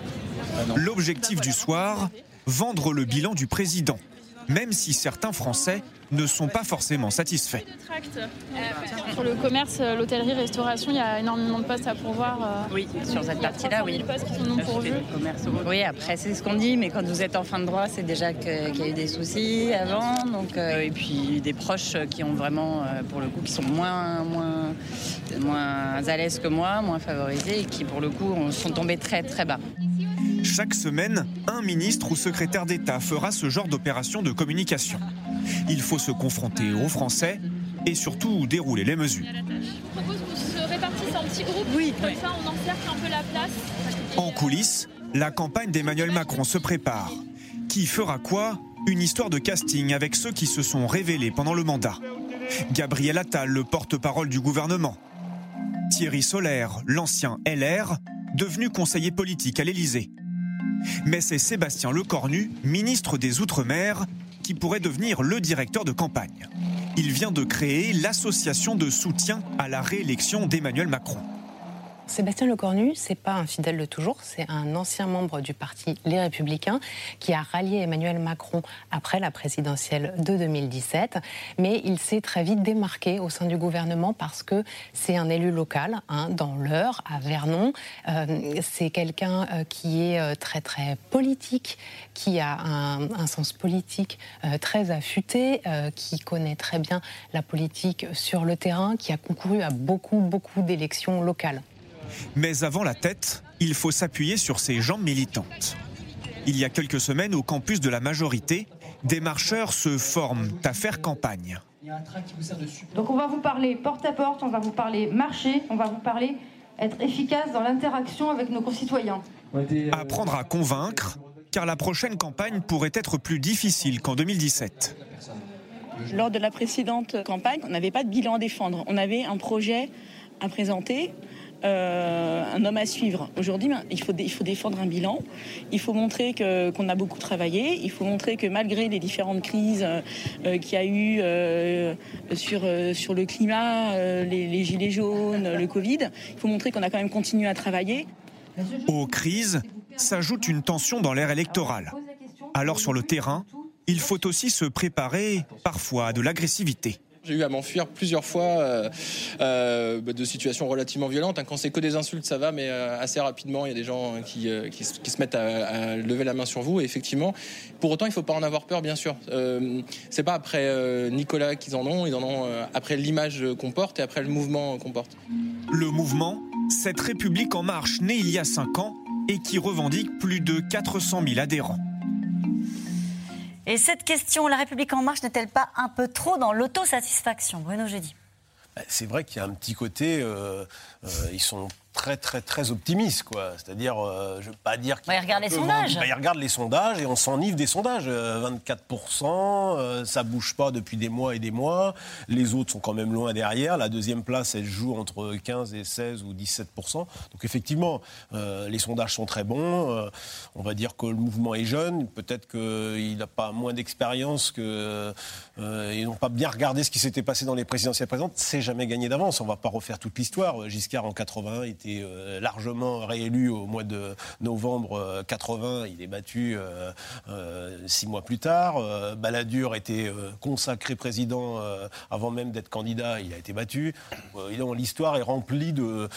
L'objectif du soir, vendre le bilan du président, même si certains Français ne sont pas forcément satisfaits. Tract euh, Sur le commerce, euh, l'hôtellerie, restauration, il y a énormément de postes à pourvoir. euh, Oui, sur cette partie-là, oui. Il y a 300 000 postes qui sont non pourvus. Oui, après, c'est ce qu'on dit, mais quand vous êtes en fin de droit, c'est déjà qu'il y a eu des soucis avant. Donc, euh, et puis des proches qui ont vraiment, pour le coup, qui sont moins, moins, moins à l'aise que moi, moins favorisés, et qui, pour le coup, ont- sont tombés très, très bas. Chaque semaine, un ministre ou secrétaire d'État fera ce genre d'opération de communication. Il faut se confronter aux Français et surtout dérouler les mesures. Je propose qu'on se répartisse en petits groupes. Comme ça, on encercle un peu la place. En coulisses, la campagne d'Emmanuel Macron se prépare. Qui fera quoi? Une histoire de casting avec ceux qui se sont révélés pendant le mandat. Gabriel Attal, le porte-parole du gouvernement. Thierry Solaire, l'ancien LR, devenu conseiller politique à l'Élysée. Mais c'est Sébastien Lecornu, ministre des Outre-mer, qui pourrait devenir le directeur de campagne. Il vient de créer l'association de soutien à la réélection d'Emmanuel Macron. Sébastien Lecornu, c'est pas un fidèle de toujours, c'est un ancien membre du parti Les Républicains qui a rallié Emmanuel Macron après la présidentielle de 2017. Mais il s'est très vite démarqué au sein du gouvernement parce que c'est un élu local hein, dans l'Eure, à Vernon. Euh, c'est quelqu'un euh, qui est euh, très très politique, qui a un, sens politique très affûté, qui connaît très bien la politique sur le terrain, qui a concouru à beaucoup beaucoup d'élections locales. Mais avant la tête, il faut s'appuyer sur ses jambes militantes. Il y a quelques semaines, au campus de la majorité, des marcheurs se forment à faire campagne. Donc on va vous parler porte à porte, on va vous parler marcher, on va vous parler être efficace dans l'interaction avec nos concitoyens. Apprendre à convaincre, car la prochaine campagne pourrait être plus difficile qu'en 2017. Lors de la précédente campagne, on n'avait pas de bilan à défendre. On avait un projet à présenter, euh, un homme à suivre. Aujourd'hui, ben, il faut, défendre un bilan. Il faut montrer qu'on a beaucoup travaillé. Il faut montrer que malgré les différentes crises euh, euh, qu'il y a eu sur, le climat, les, les gilets jaunes, le Covid, il faut montrer qu'on a quand même continué à travailler. Aux crises s'ajoute une tension dans l'ère électorale. Alors sur le terrain, il faut aussi se préparer parfois à de l'agressivité. J'ai eu à m'enfuir plusieurs fois euh, euh, de situations relativement violentes. hein. Quand c'est que des insultes, ça va, mais euh, assez rapidement, il y a des gens qui, qui, se- mettent à, lever la main sur vous. Effectivement, pour autant, il ne faut pas en avoir peur, bien sûr. C'est pas après Nicolas qu'ils en ont, ils en ont après l'image qu'on porte et après le mouvement qu'on porte. Le mouvement, cette République en marche née il y a cinq ans et qui revendique plus de 400 000 adhérents. Et cette question, La République En Marche n'est-elle pas un peu trop dans l'autosatisfaction Bruno Jeudi? Bah, C'est vrai qu'il y a un petit côté, euh, euh, très très très optimistes quoi. C'est-à-dire, euh, je veux pas dire qu'ils Ouais, ils regardent les sondages. Bah, ils regardent les sondages et on s'enivre des sondages. Euh, 24%, euh, ça bouge pas depuis des mois et des mois. Les autres sont quand même loin derrière. La deuxième place, elle joue entre 15 et 16 ou 17%. Donc effectivement, euh, les sondages sont très bons. Euh, on va dire que le mouvement est jeune. Peut-être qu'il n'a pas moins d'expérience que euh, ils n'ont pas bien regardé ce qui s'était passé dans les présidentielles présentes. C'est jamais gagné d'avance. On va pas refaire toute l'histoire. Giscard en 80 était euh, largement réélu au mois de novembre euh, 80. Il est battu euh, euh, six mois plus tard. Euh, Balladur était euh, consacré président euh, avant même d'être candidat. Il a été battu. Euh, L'histoire est remplie de,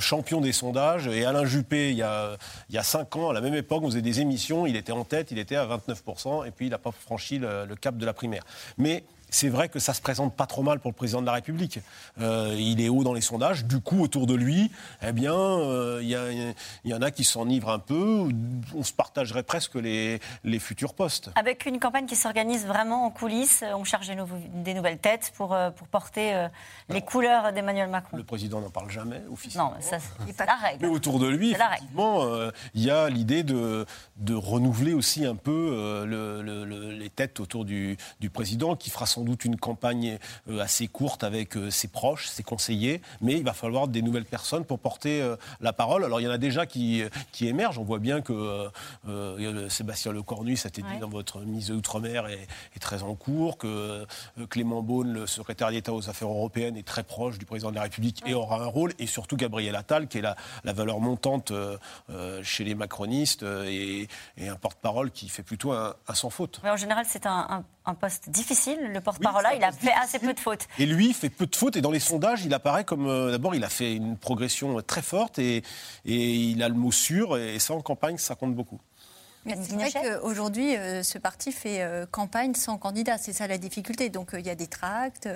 champions des sondages. Et Alain Juppé, il y, a, il y a cinq ans, à la même époque, on faisait des émissions. Il était en tête, il était à 29%. Et puis, il n'a pas franchi le, le cap de la primaire. Mais c'est vrai que ça se présente pas trop mal pour le président de la République. Euh, il est haut dans les sondages. Du coup, autour de lui, eh bien, euh, il y, en a qui s'enivrent un peu. On se partagerait presque les, les futurs postes. Avec une campagne qui s'organise vraiment en coulisses, on cherche des, nouveaux- des nouvelles têtes pour, euh, pour porter euh, les couleurs d'Emmanuel Macron. Le président n'en parle jamais officiellement. Non, ça, c'est la règle. Mais autour de lui, effectivement, euh, il y a l'idée de, de renouveler aussi un peu euh, le- le- le- les têtes autour du, du président, qui fera sans doute une campagne euh, assez courte avec euh, ses proches, ses conseillers, mais il va falloir des nouvelles personnes pour porter euh, la parole. Alors il y en a déjà qui, qui émergent. On voit bien que euh, Sébastien Lecornu, ça a été dit dans votre mise Outre-mer, est, est très en cours, que Clément Beaune, le secrétaire d'État aux affaires européennes, est très proche du président de la République et aura un rôle, et surtout Gabriel Attal, qui est la, la valeur montante euh, chez les macronistes et, et un porte-parole qui fait plutôt un, un sans faute. Mais en général, c'est un, un- un poste difficile. Le porte-parole, là, il a fait assez peu de fautes. Et lui il fait peu de fautes et dans les sondages, il apparaît comme euh, d'abord il a fait une progression très forte et, et il a le mot sûr et ça en campagne ça compte beaucoup. C'est vrai qu'aujourd'hui, euh, ce parti fait euh, campagne sans candidat. C'est ça la difficulté. Donc, euh, il y a des tracts,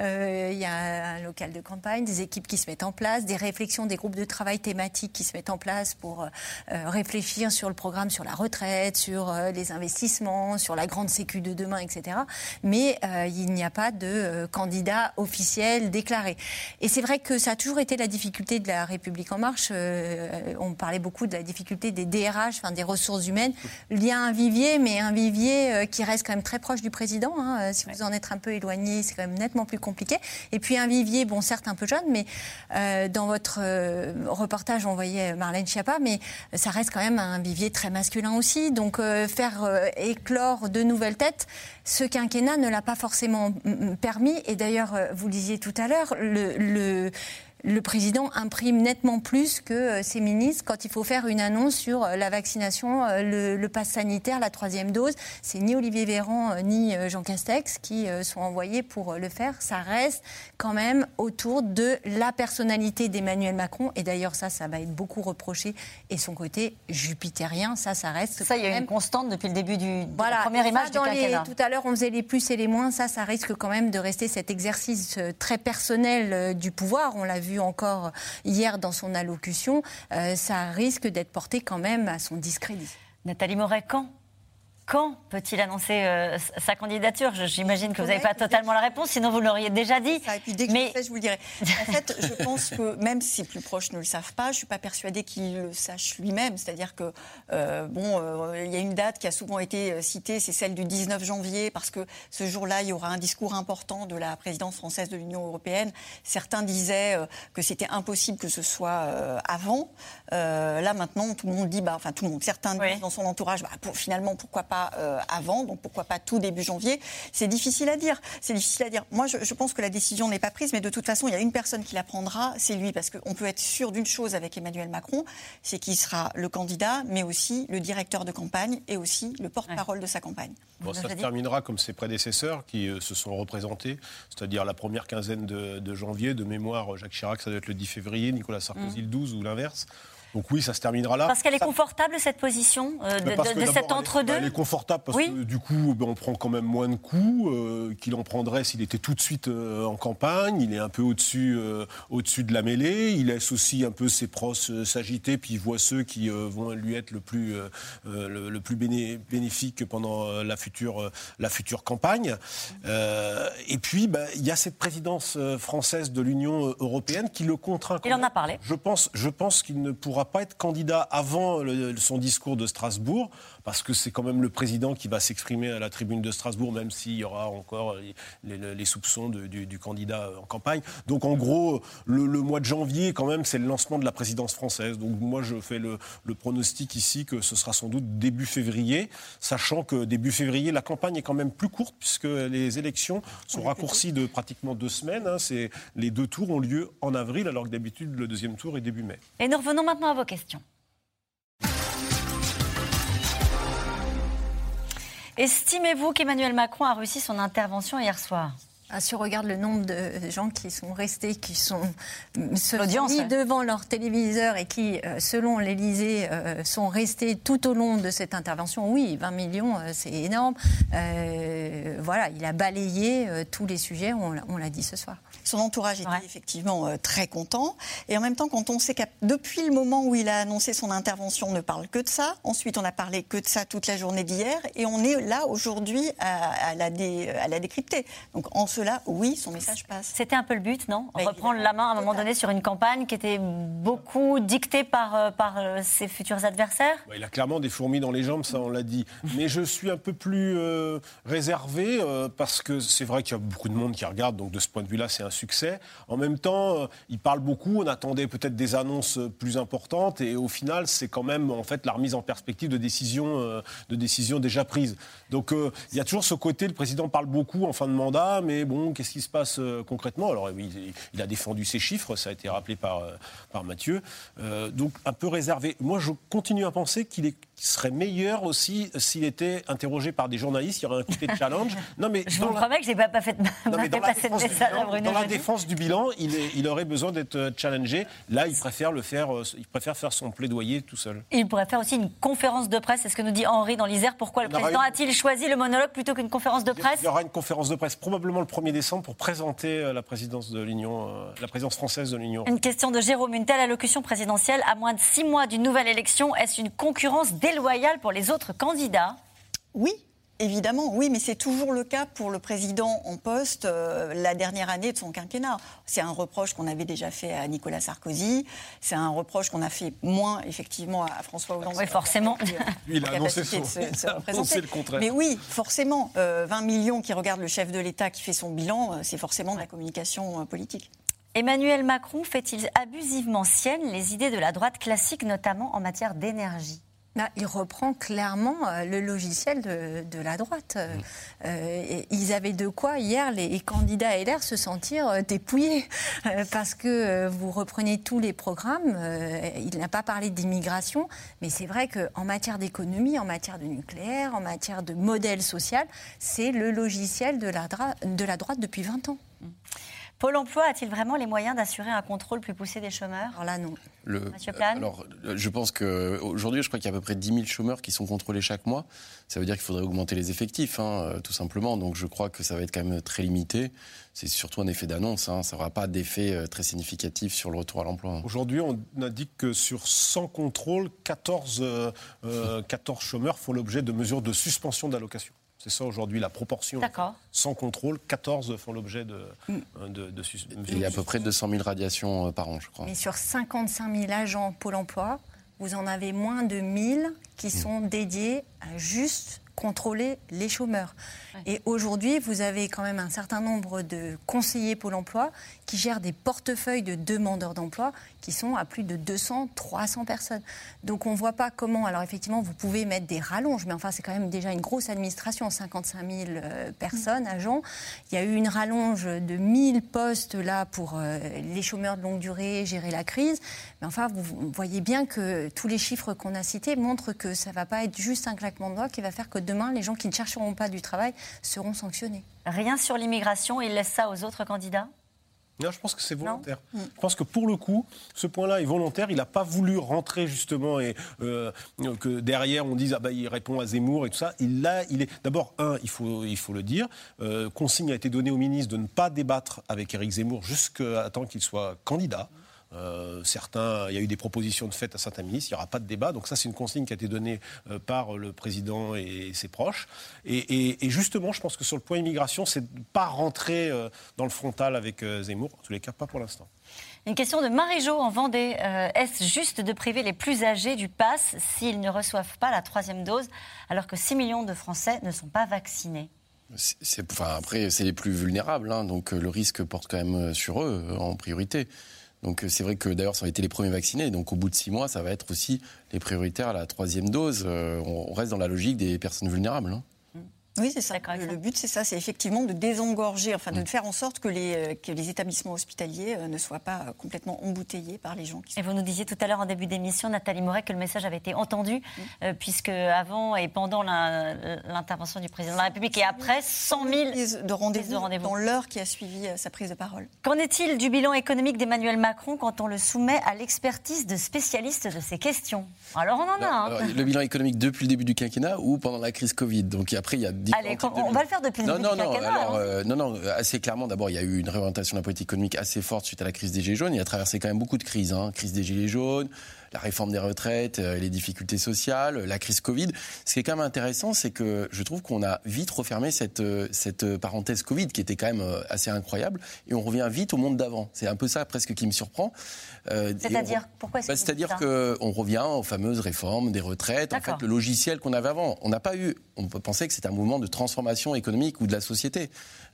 il y a un local de campagne, des équipes qui se mettent en place, des réflexions, des groupes de travail thématiques qui se mettent en place pour réfléchir sur le programme, sur la retraite, sur les investissements, sur la grande sécu de demain, etc. Mais il n'y a pas de candidat officiel déclaré. Et c'est vrai que ça a toujours été la difficulté de la République en marche. On parlait beaucoup de la difficulté des DRH, enfin des ressources humaines, européenne. Il y a un vivier, mais un vivier euh, qui reste quand même très proche du président. hein. Euh, Si vous en êtes un peu éloigné, c'est quand même nettement plus compliqué. Et puis un vivier, bon, certes un peu jeune, mais euh, dans votre euh, reportage, on voyait Marlène Schiappa, mais ça reste quand même un vivier très masculin aussi. Donc euh, faire éclore de nouvelles têtes, ce quinquennat ne l'a pas forcément permis. Et d'ailleurs, vous le disiez tout à l'heure, le, le- le président imprime nettement plus que euh, ses ministres quand il faut faire une annonce sur euh, la vaccination, euh, le, le pass sanitaire, la troisième dose. C'est ni Olivier Véran ni Jean Castex qui sont envoyés pour le faire. Ça reste quand même autour de la personnalité d'Emmanuel Macron. Et d'ailleurs, ça, ça va être beaucoup reproché. Et son côté jupitérien, ça, ça reste. Ça, il y a une constante depuis le début du, de voilà, la première ça, image du les-. Tout à l'heure, on faisait les plus et les moins. Ça, ça risque quand même de rester cet exercice très personnel du pouvoir. On l'a vu encore hier dans son allocution. Euh, ça risque d'être porté quand même à son discrédit. Nathalie Moret, quand? Quand peut-il annoncer euh, sa candidature? J'imagine que vous n'avez pas totalement la réponse, sinon vous l'auriez déjà dit. et puis dès que je le je vous le dirai. En fait, je pense que même si ses plus proches ne le savent pas, je ne suis pas persuadée qu'il le sache lui-même. C'est-à-dire que, euh, bon, euh, il y a une date qui a souvent été citée, c'est celle du 19 janvier, parce que ce jour-là, il y aura un discours important de la présidence française de l'Union européenne. Certains disaient que c'était impossible que ce soit avant. Là, maintenant, tout le monde dit, bah, enfin, tout le monde, certains disent dans son entourage, bah, pour, finalement, pourquoi pas euh, avant, donc pourquoi pas tout début janvier. C'est difficile à dire. C'est difficile à dire. Moi, je, je pense que la décision n'est pas prise, mais de toute façon, il y a une personne qui la prendra, c'est lui, parce qu'on peut être sûr d'une chose avec Emmanuel Macron, c'est qu'il sera le candidat, mais aussi le directeur de campagne et aussi le porte-parole de sa campagne. Bon, ça se terminera comme ses prédécesseurs qui euh, se sont représentés, c'est-à-dire la première quinzaine de, de janvier. De mémoire, Jacques Chirac, ça doit être le 10 février, Nicolas Sarkozy Mm. le 12 ou l'inverse. Donc oui, ça se terminera là. Parce qu'elle est Ça- confortable, cette position euh, de, parce que cet entre-deux Elle est confortable parce Oui. que du coup, ben, on prend quand même moins de coups euh, qu'il en prendrait s'il était tout de suite euh, en campagne. Il est un peu au-dessus au-dessus de la mêlée. Il laisse aussi un peu ses proches s'agiter, puis il voit ceux qui vont lui être le plus, le, le plus béné- bénéfique pendant la, future, la future campagne. Et puis, ben, il y a cette présidence française de l'Union européenne qui le contraint. Il en a parlé. Je pense, je pense qu'il ne pourra pas être candidat avant son discours de Strasbourg, parce que c'est quand même le président qui va s'exprimer à la tribune de Strasbourg, même s'il y aura encore les, les- les soupçons de- du, du candidat en campagne. Donc en gros, le, le mois de janvier, quand même, c'est le lancement de la présidence française. Donc moi, je fais le, le pronostic ici que ce sera sans doute début février, sachant que début février, la campagne est quand même plus courte, puisque les élections sont raccourcies de pratiquement deux semaines. hein. C'est- les deux tours ont lieu en avril, alors que d'habitude, le deuxième tour est début mai. Et nous revenons maintenant à vos questions. Estimez-vous qu'Emmanuel Macron a réussi son intervention hier soir? Ah, si on regarde le nombre de gens qui sont restés, qui sont mm, se L'audience, mis ouais. devant leur téléviseur et qui, euh, selon l'Élysée, euh, sont restés tout au long de cette intervention, oui, 20 millions, euh, c'est énorme. Euh, voilà, il a balayé euh, tous les sujets, on l'a- on l'a dit ce soir. Son entourage était effectivement euh, très content. Et en même temps, quand on sait que depuis le moment où il a annoncé son intervention, on ne parle que de ça. Ensuite, on a parlé que de ça toute la journée d'hier. Et on est là aujourd'hui à, à la dé- à la décrypter. Donc en cela, oui, son message passe. C'était un peu le but, non Reprendre la main à un moment donné sur une campagne qui était beaucoup dictée par, euh, par euh, ses futurs adversaires Bah, il a clairement des fourmis dans les jambes, ça on l'a dit. Mais je suis un peu plus euh, réservé euh, parce que c'est vrai qu'il y a beaucoup de monde qui regarde, donc de ce point de vue-là, c'est un succès. En même temps, euh, il parle beaucoup, on attendait peut-être des annonces plus importantes et au final, c'est quand même en fait la remise en perspective de décisions, euh, de décisions déjà prises. Donc euh, il y a toujours ce côté, le président parle beaucoup en fin de mandat, mais bon, qu'est-ce qui se passe euh, concrètement? Alors il, il a défendu ses chiffres, ça a été rappelé par, euh, par Mathieu. Euh, donc un peu réservé. Moi, je continue à penser qu'il est- qu'il serait meilleur aussi s'il était interrogé par des journalistes. Il y aurait un côté de challenge. Non, mais Je vous la- promets que je n'ai pas, pas fait, non, mais dans la défense bilan, Bruno dans la défense du bilan, il, est- il aurait besoin d'être euh, challengé. Là, il préfère le faire. euh, Il préfère faire son plaidoyer tout seul. Il pourrait faire aussi une conférence de presse, c'est ce que nous dit Henri dans l'Isère. Pourquoi le On président a-t-il choisi le monologue plutôt qu'une conférence de presse Il y aura une conférence de presse probablement le 1er décembre pour présenter euh, la présidence de l'Union, la présidence française de l'Union. Une question de Jérôme. Une telle allocution présidentielle à moins de six mois d'une nouvelle élection, est-ce une concurrence déloyale pour les autres candidats Oui. Évidemment, oui, mais c'est toujours le cas pour le président en poste euh, la dernière année de son quinquennat. C'est un reproche qu'on avait déjà fait à Nicolas Sarkozy, c'est un reproche qu'on a fait moins effectivement à François Hollande. Oui, forcément. Il a annoncé, capacité de se- de se il a représenter. annoncé le contraire. Mais oui, forcément, euh, 20 millions qui regardent le chef de l'État qui fait son bilan, euh, c'est forcément de la communication euh, politique. Emmanuel Macron fait-il abusivement sienne les idées de la droite classique, notamment en matière d'énergie? Là, il reprend clairement euh, le logiciel de, de la droite. Euh, euh, et ils avaient de quoi, hier, les candidats LR se sentir euh, dépouillés. Euh, parce que euh, vous reprenez tous les programmes. euh, il n'a pas parlé d'immigration. Mais c'est vrai qu'en matière d'économie, en matière de nucléaire, en matière de modèle social, c'est le logiciel de la, dra- de la droite depuis 20 ans. Pôle emploi a-t-il vraiment les moyens d'assurer un contrôle plus poussé des chômeurs? Alors là, non. Le- Mathieu Plane Alors, je pense qu'aujourd'hui, je crois qu'il y a à peu près 10 000 chômeurs qui sont contrôlés chaque mois. Ça veut dire qu'il faudrait augmenter les effectifs, hein, euh, tout simplement. Donc, je crois que ça va être quand même très limité. C'est surtout un effet d'annonce. hein. Ça n'aura pas d'effet euh, très significatif sur le retour à l'emploi. Aujourd'hui, on indique que sur 100 contrôles, 14, euh, euh, 14 chômeurs font l'objet de mesures de suspension d'allocation. C'est ça aujourd'hui la proportion. D'accord. 100 contrôles, 14 font l'objet de, euh, de, de sus- de Il y a à peu près 200 000 radiations euh, par an, je crois. Mais sur 55 000 agents Pôle emploi, vous en avez moins de 1000 qui sont dédiés à juste contrôler les chômeurs. Et aujourd'hui, vous avez quand même un certain nombre de conseillers Pôle emploi qui gèrent des portefeuilles de demandeurs d'emploi qui sont à plus de 200, 300 personnes. Donc on ne voit pas comment. Alors effectivement, vous pouvez mettre des rallonges, mais enfin, c'est quand même déjà une grosse administration 55 000 euh, personnes, agents. Il y a eu une rallonge de 1000 postes là pour euh, les chômeurs de longue durée, gérer la crise. Mais enfin, vous, vous voyez bien que tous les chiffres qu'on a cités montrent que ça ne va pas être juste un claquement de doigts qui va faire que demain, les gens qui ne chercheront pas du travail seront sanctionnés. Rien sur l'immigration, il laisse ça aux autres candidats? Non, je pense que c'est volontaire. Je pense que pour le coup, ce point-là est volontaire. Il n'a pas voulu rentrer justement et euh, que derrière on dise ah bah il répond à Zemmour et tout ça. Il l'a, il est d'abord un, il faut il faut le dire. euh, consigne a été donnée au ministre de ne pas débattre avec Éric Zemmour jusqu'à temps qu'il soit candidat. Euh, certains, il y a eu des propositions de fait à certains ministres, il n'y aura pas de débat. Donc ça, c'est une consigne qui a été donnée euh, par le président et ses proches. Et, et- et justement, je pense que sur le point immigration, c'est de ne pas rentrer euh, dans le frontal avec euh, Zemmour. En tous les cas, pas pour l'instant. Une question de Marie-Jo en Vendée. Euh, Est-ce juste de priver les plus âgés du pass s'ils ne reçoivent pas la troisième dose, alors que 6 millions de Français ne sont pas vaccinés? C'est- enfin, après, c'est les plus vulnérables, hein, donc le risque porte quand même sur eux en priorité. Donc euh, c'est vrai que d'ailleurs, ça a été les premiers vaccinés. Donc au bout de six mois, ça va être aussi les prioritaires à la troisième dose. Euh, on reste dans la logique des personnes vulnérables. hein. Oui, c'est ça. Le, le but, c'est ça, c'est effectivement de désengorger, enfin de faire en sorte que les, euh, que les établissements hospitaliers euh, ne soient pas euh, complètement embouteillés par les gens qui sont. Et vous nous disiez tout à l'heure en début d'émission, Nathalie Moret, que le message avait été entendu, euh, puisque avant et pendant l'intervention du président de la République et après, 100 000 prises de rendez-vous dans l'heure qui a suivi sa prise de parole. Qu'en est-il du bilan économique d'Emmanuel Macron quand on le soumet à l'expertise de spécialistes de ces questions? Alors on en a un. Alors, le bilan économique depuis le début du quinquennat ou pendant la crise Covid. Donc après, il y a différents Allez, on va le faire depuis le début non, du non, quinquennat. alors, hein. euh, non, non, assez clairement, d'abord, il y a eu une réorientation de la politique économique assez forte suite à la crise des Gilets jaunes. Il a traversé quand même beaucoup de crises. Hein. Crise des Gilets jaunes, la réforme des retraites, euh, les difficultés sociales, la crise Covid. Ce qui est quand même intéressant, c'est que je trouve qu'on a vite refermé cette, euh, cette parenthèse Covid qui était quand même euh, assez incroyable et on revient vite au monde d'avant. C'est un peu ça presque qui me surprend. Euh, et on- C'est-à-dire, pourquoi est-ce bah, C'est-à-dire qu'on revient aux fameuses réformes des retraites, en fait, le logiciel qu'on avait avant. On n'a pas eu, on peut penser que c'était un mouvement de transformation économique ou de la société,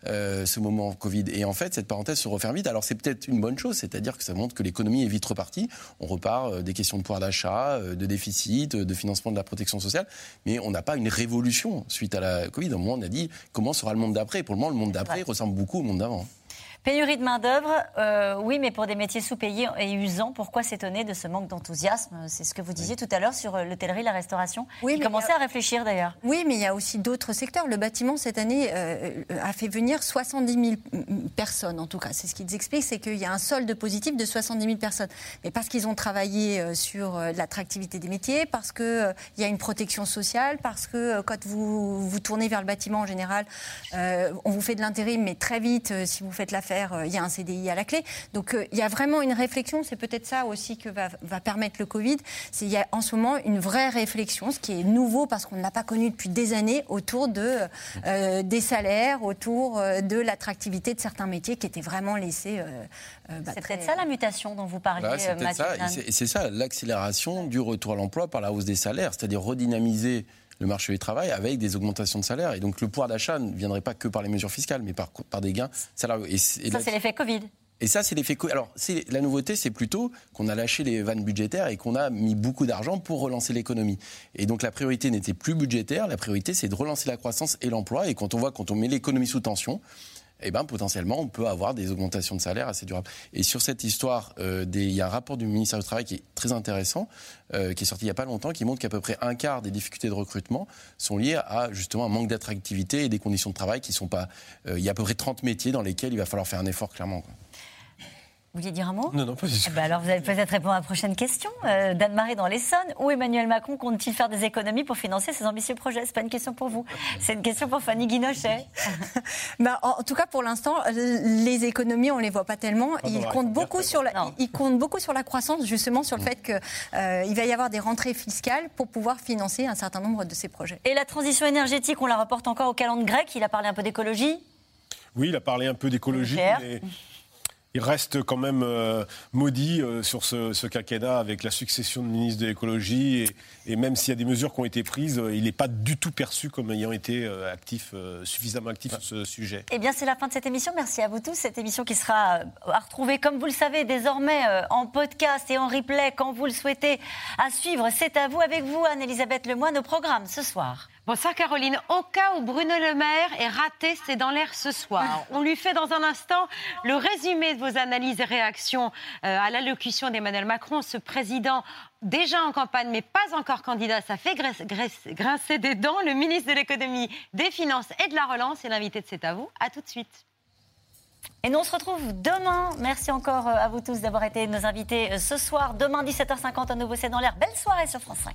euh, ce moment Covid. Et en fait, cette parenthèse se referme vite. Alors c'est peut-être une bonne chose, c'est-à-dire que ça montre que l'économie est vite repartie. On repart euh, des questions de pouvoir d'achat, euh, de déficit, de financement de la protection sociale, mais on n'a pas une révolution suite à la Covid. Au moment, on a dit comment sera le monde d'après. Pour le moment, le monde d'après ressemble beaucoup au monde d'avant. Pénurie de main-d'œuvre, euh, oui, mais pour des métiers sous-payés et usants, pourquoi s'étonner de ce manque d'enthousiasme? C'est ce que vous disiez tout à l'heure sur euh, l'hôtellerie, la restauration. Oui, mais a- à réfléchir d'ailleurs. Oui, mais il y a aussi d'autres secteurs. Le bâtiment, cette année, euh, a fait venir 70 000 personnes, en tout cas. C'est ce qu'ils expliquent, c'est qu'il y a un solde positif de 70 000 personnes. Mais parce qu'ils ont travaillé sur l'attractivité des métiers, parce qu'il il y a une protection sociale, parce que quand vous vous tournez vers le bâtiment, en général, on vous fait de l'intérim, mais très vite, si vous faites l'affaire, euh, il y a un CDI à la clé. Donc euh, il y a vraiment une réflexion, c'est peut-être ça aussi que va, va permettre le Covid. C'est il y a en ce moment une vraie réflexion, ce qui est nouveau parce qu'on ne l'a pas connu depuis des années, autour de, euh, des salaires, autour de l'attractivité de certains métiers qui étaient vraiment laissés. euh, bah, C'est très- peut-être ça la mutation dont vous parliez, Bah, ça. Et c'est ça, l'accélération du retour à l'emploi par la hausse des salaires, c'est-à-dire redynamiser le marché du travail avec des augmentations de salaires. Et donc le pouvoir d'achat ne viendrait pas que par les mesures fiscales, mais par, par des gains salariaux. Et, c'est- et Ça, c'est l'effet Covid. et ça, c'est l'effet. Alors, c'est la nouveauté, c'est plutôt qu'on a lâché les vannes budgétaires et qu'on a mis beaucoup d'argent pour relancer l'économie. Et donc, la priorité n'était plus budgétaire. La priorité, c'est de relancer la croissance et l'emploi. Et quand on voit, quand on met l'économie sous tension, eh ben, potentiellement, on peut avoir des augmentations de salaire assez durables. Et sur cette histoire, euh, il y a un rapport du ministère du Travail qui est très intéressant, euh, qui est sorti il n'y a pas longtemps, qui montre qu'à peu près un quart des difficultés de recrutement sont liées à justement un manque d'attractivité et des conditions de travail qui sont pas. euh, il y a à peu près 30 métiers dans lesquels il va falloir faire un effort, clairement. Vous vouliez dire un mot Non, non, pas du tout. Eh ben alors, vous allez peut-être répondre à la prochaine question. Euh, D'Anne-Marie dans l'Essonne, où Emmanuel Macron compte-t-il faire des économies pour financer ses ambitieux projets? C'est pas une question pour vous, c'est une question pour Fanny Guinochet. Bah, en en tout cas, pour l'instant, les économies, on les voit pas tellement. Il compte beaucoup sur la, il il compte beaucoup sur la croissance, justement sur le fait que euh, il va y avoir des rentrées fiscales pour pouvoir financer un certain nombre de ces projets. Et la transition énergétique, on la reporte encore au calendrier grec. Il a parlé un peu d'écologie. Oui, il a parlé un peu d'écologie, mais il reste quand même euh, maudit euh, sur ce, ce quinquennat avec la succession de ministres de l'écologie. Et, même s'il y a des mesures qui ont été prises, euh, il n'est pas du tout perçu comme ayant été actif, suffisamment actif sur ce sujet. Eh bien, c'est la fin de cette émission. Merci à vous tous. Cette émission qui sera à retrouver, comme vous le savez, désormais en podcast et en replay quand vous le souhaitez. À suivre, c'est à vous, avec vous, Anne-Elisabeth Lemoine, au programme ce soir. Bonsoir Caroline. Au cas où Bruno Le Maire est raté, c'est dans l'air ce soir. On lui fait dans un instant le résumé de vos analyses et réactions euh, à l'allocution d'Emmanuel Macron. Ce président déjà en campagne mais pas encore candidat, ça fait grincer des dents. Le ministre de l'économie, des finances et de la relance est l'invité de C'est à vous. À tout de suite. Et nous, on se retrouve demain. Merci encore euh, à vous tous d'avoir été nos invités euh, ce soir. Demain, 17h50, à nouveau, c'est dans l'air. Belle soirée sur France 5.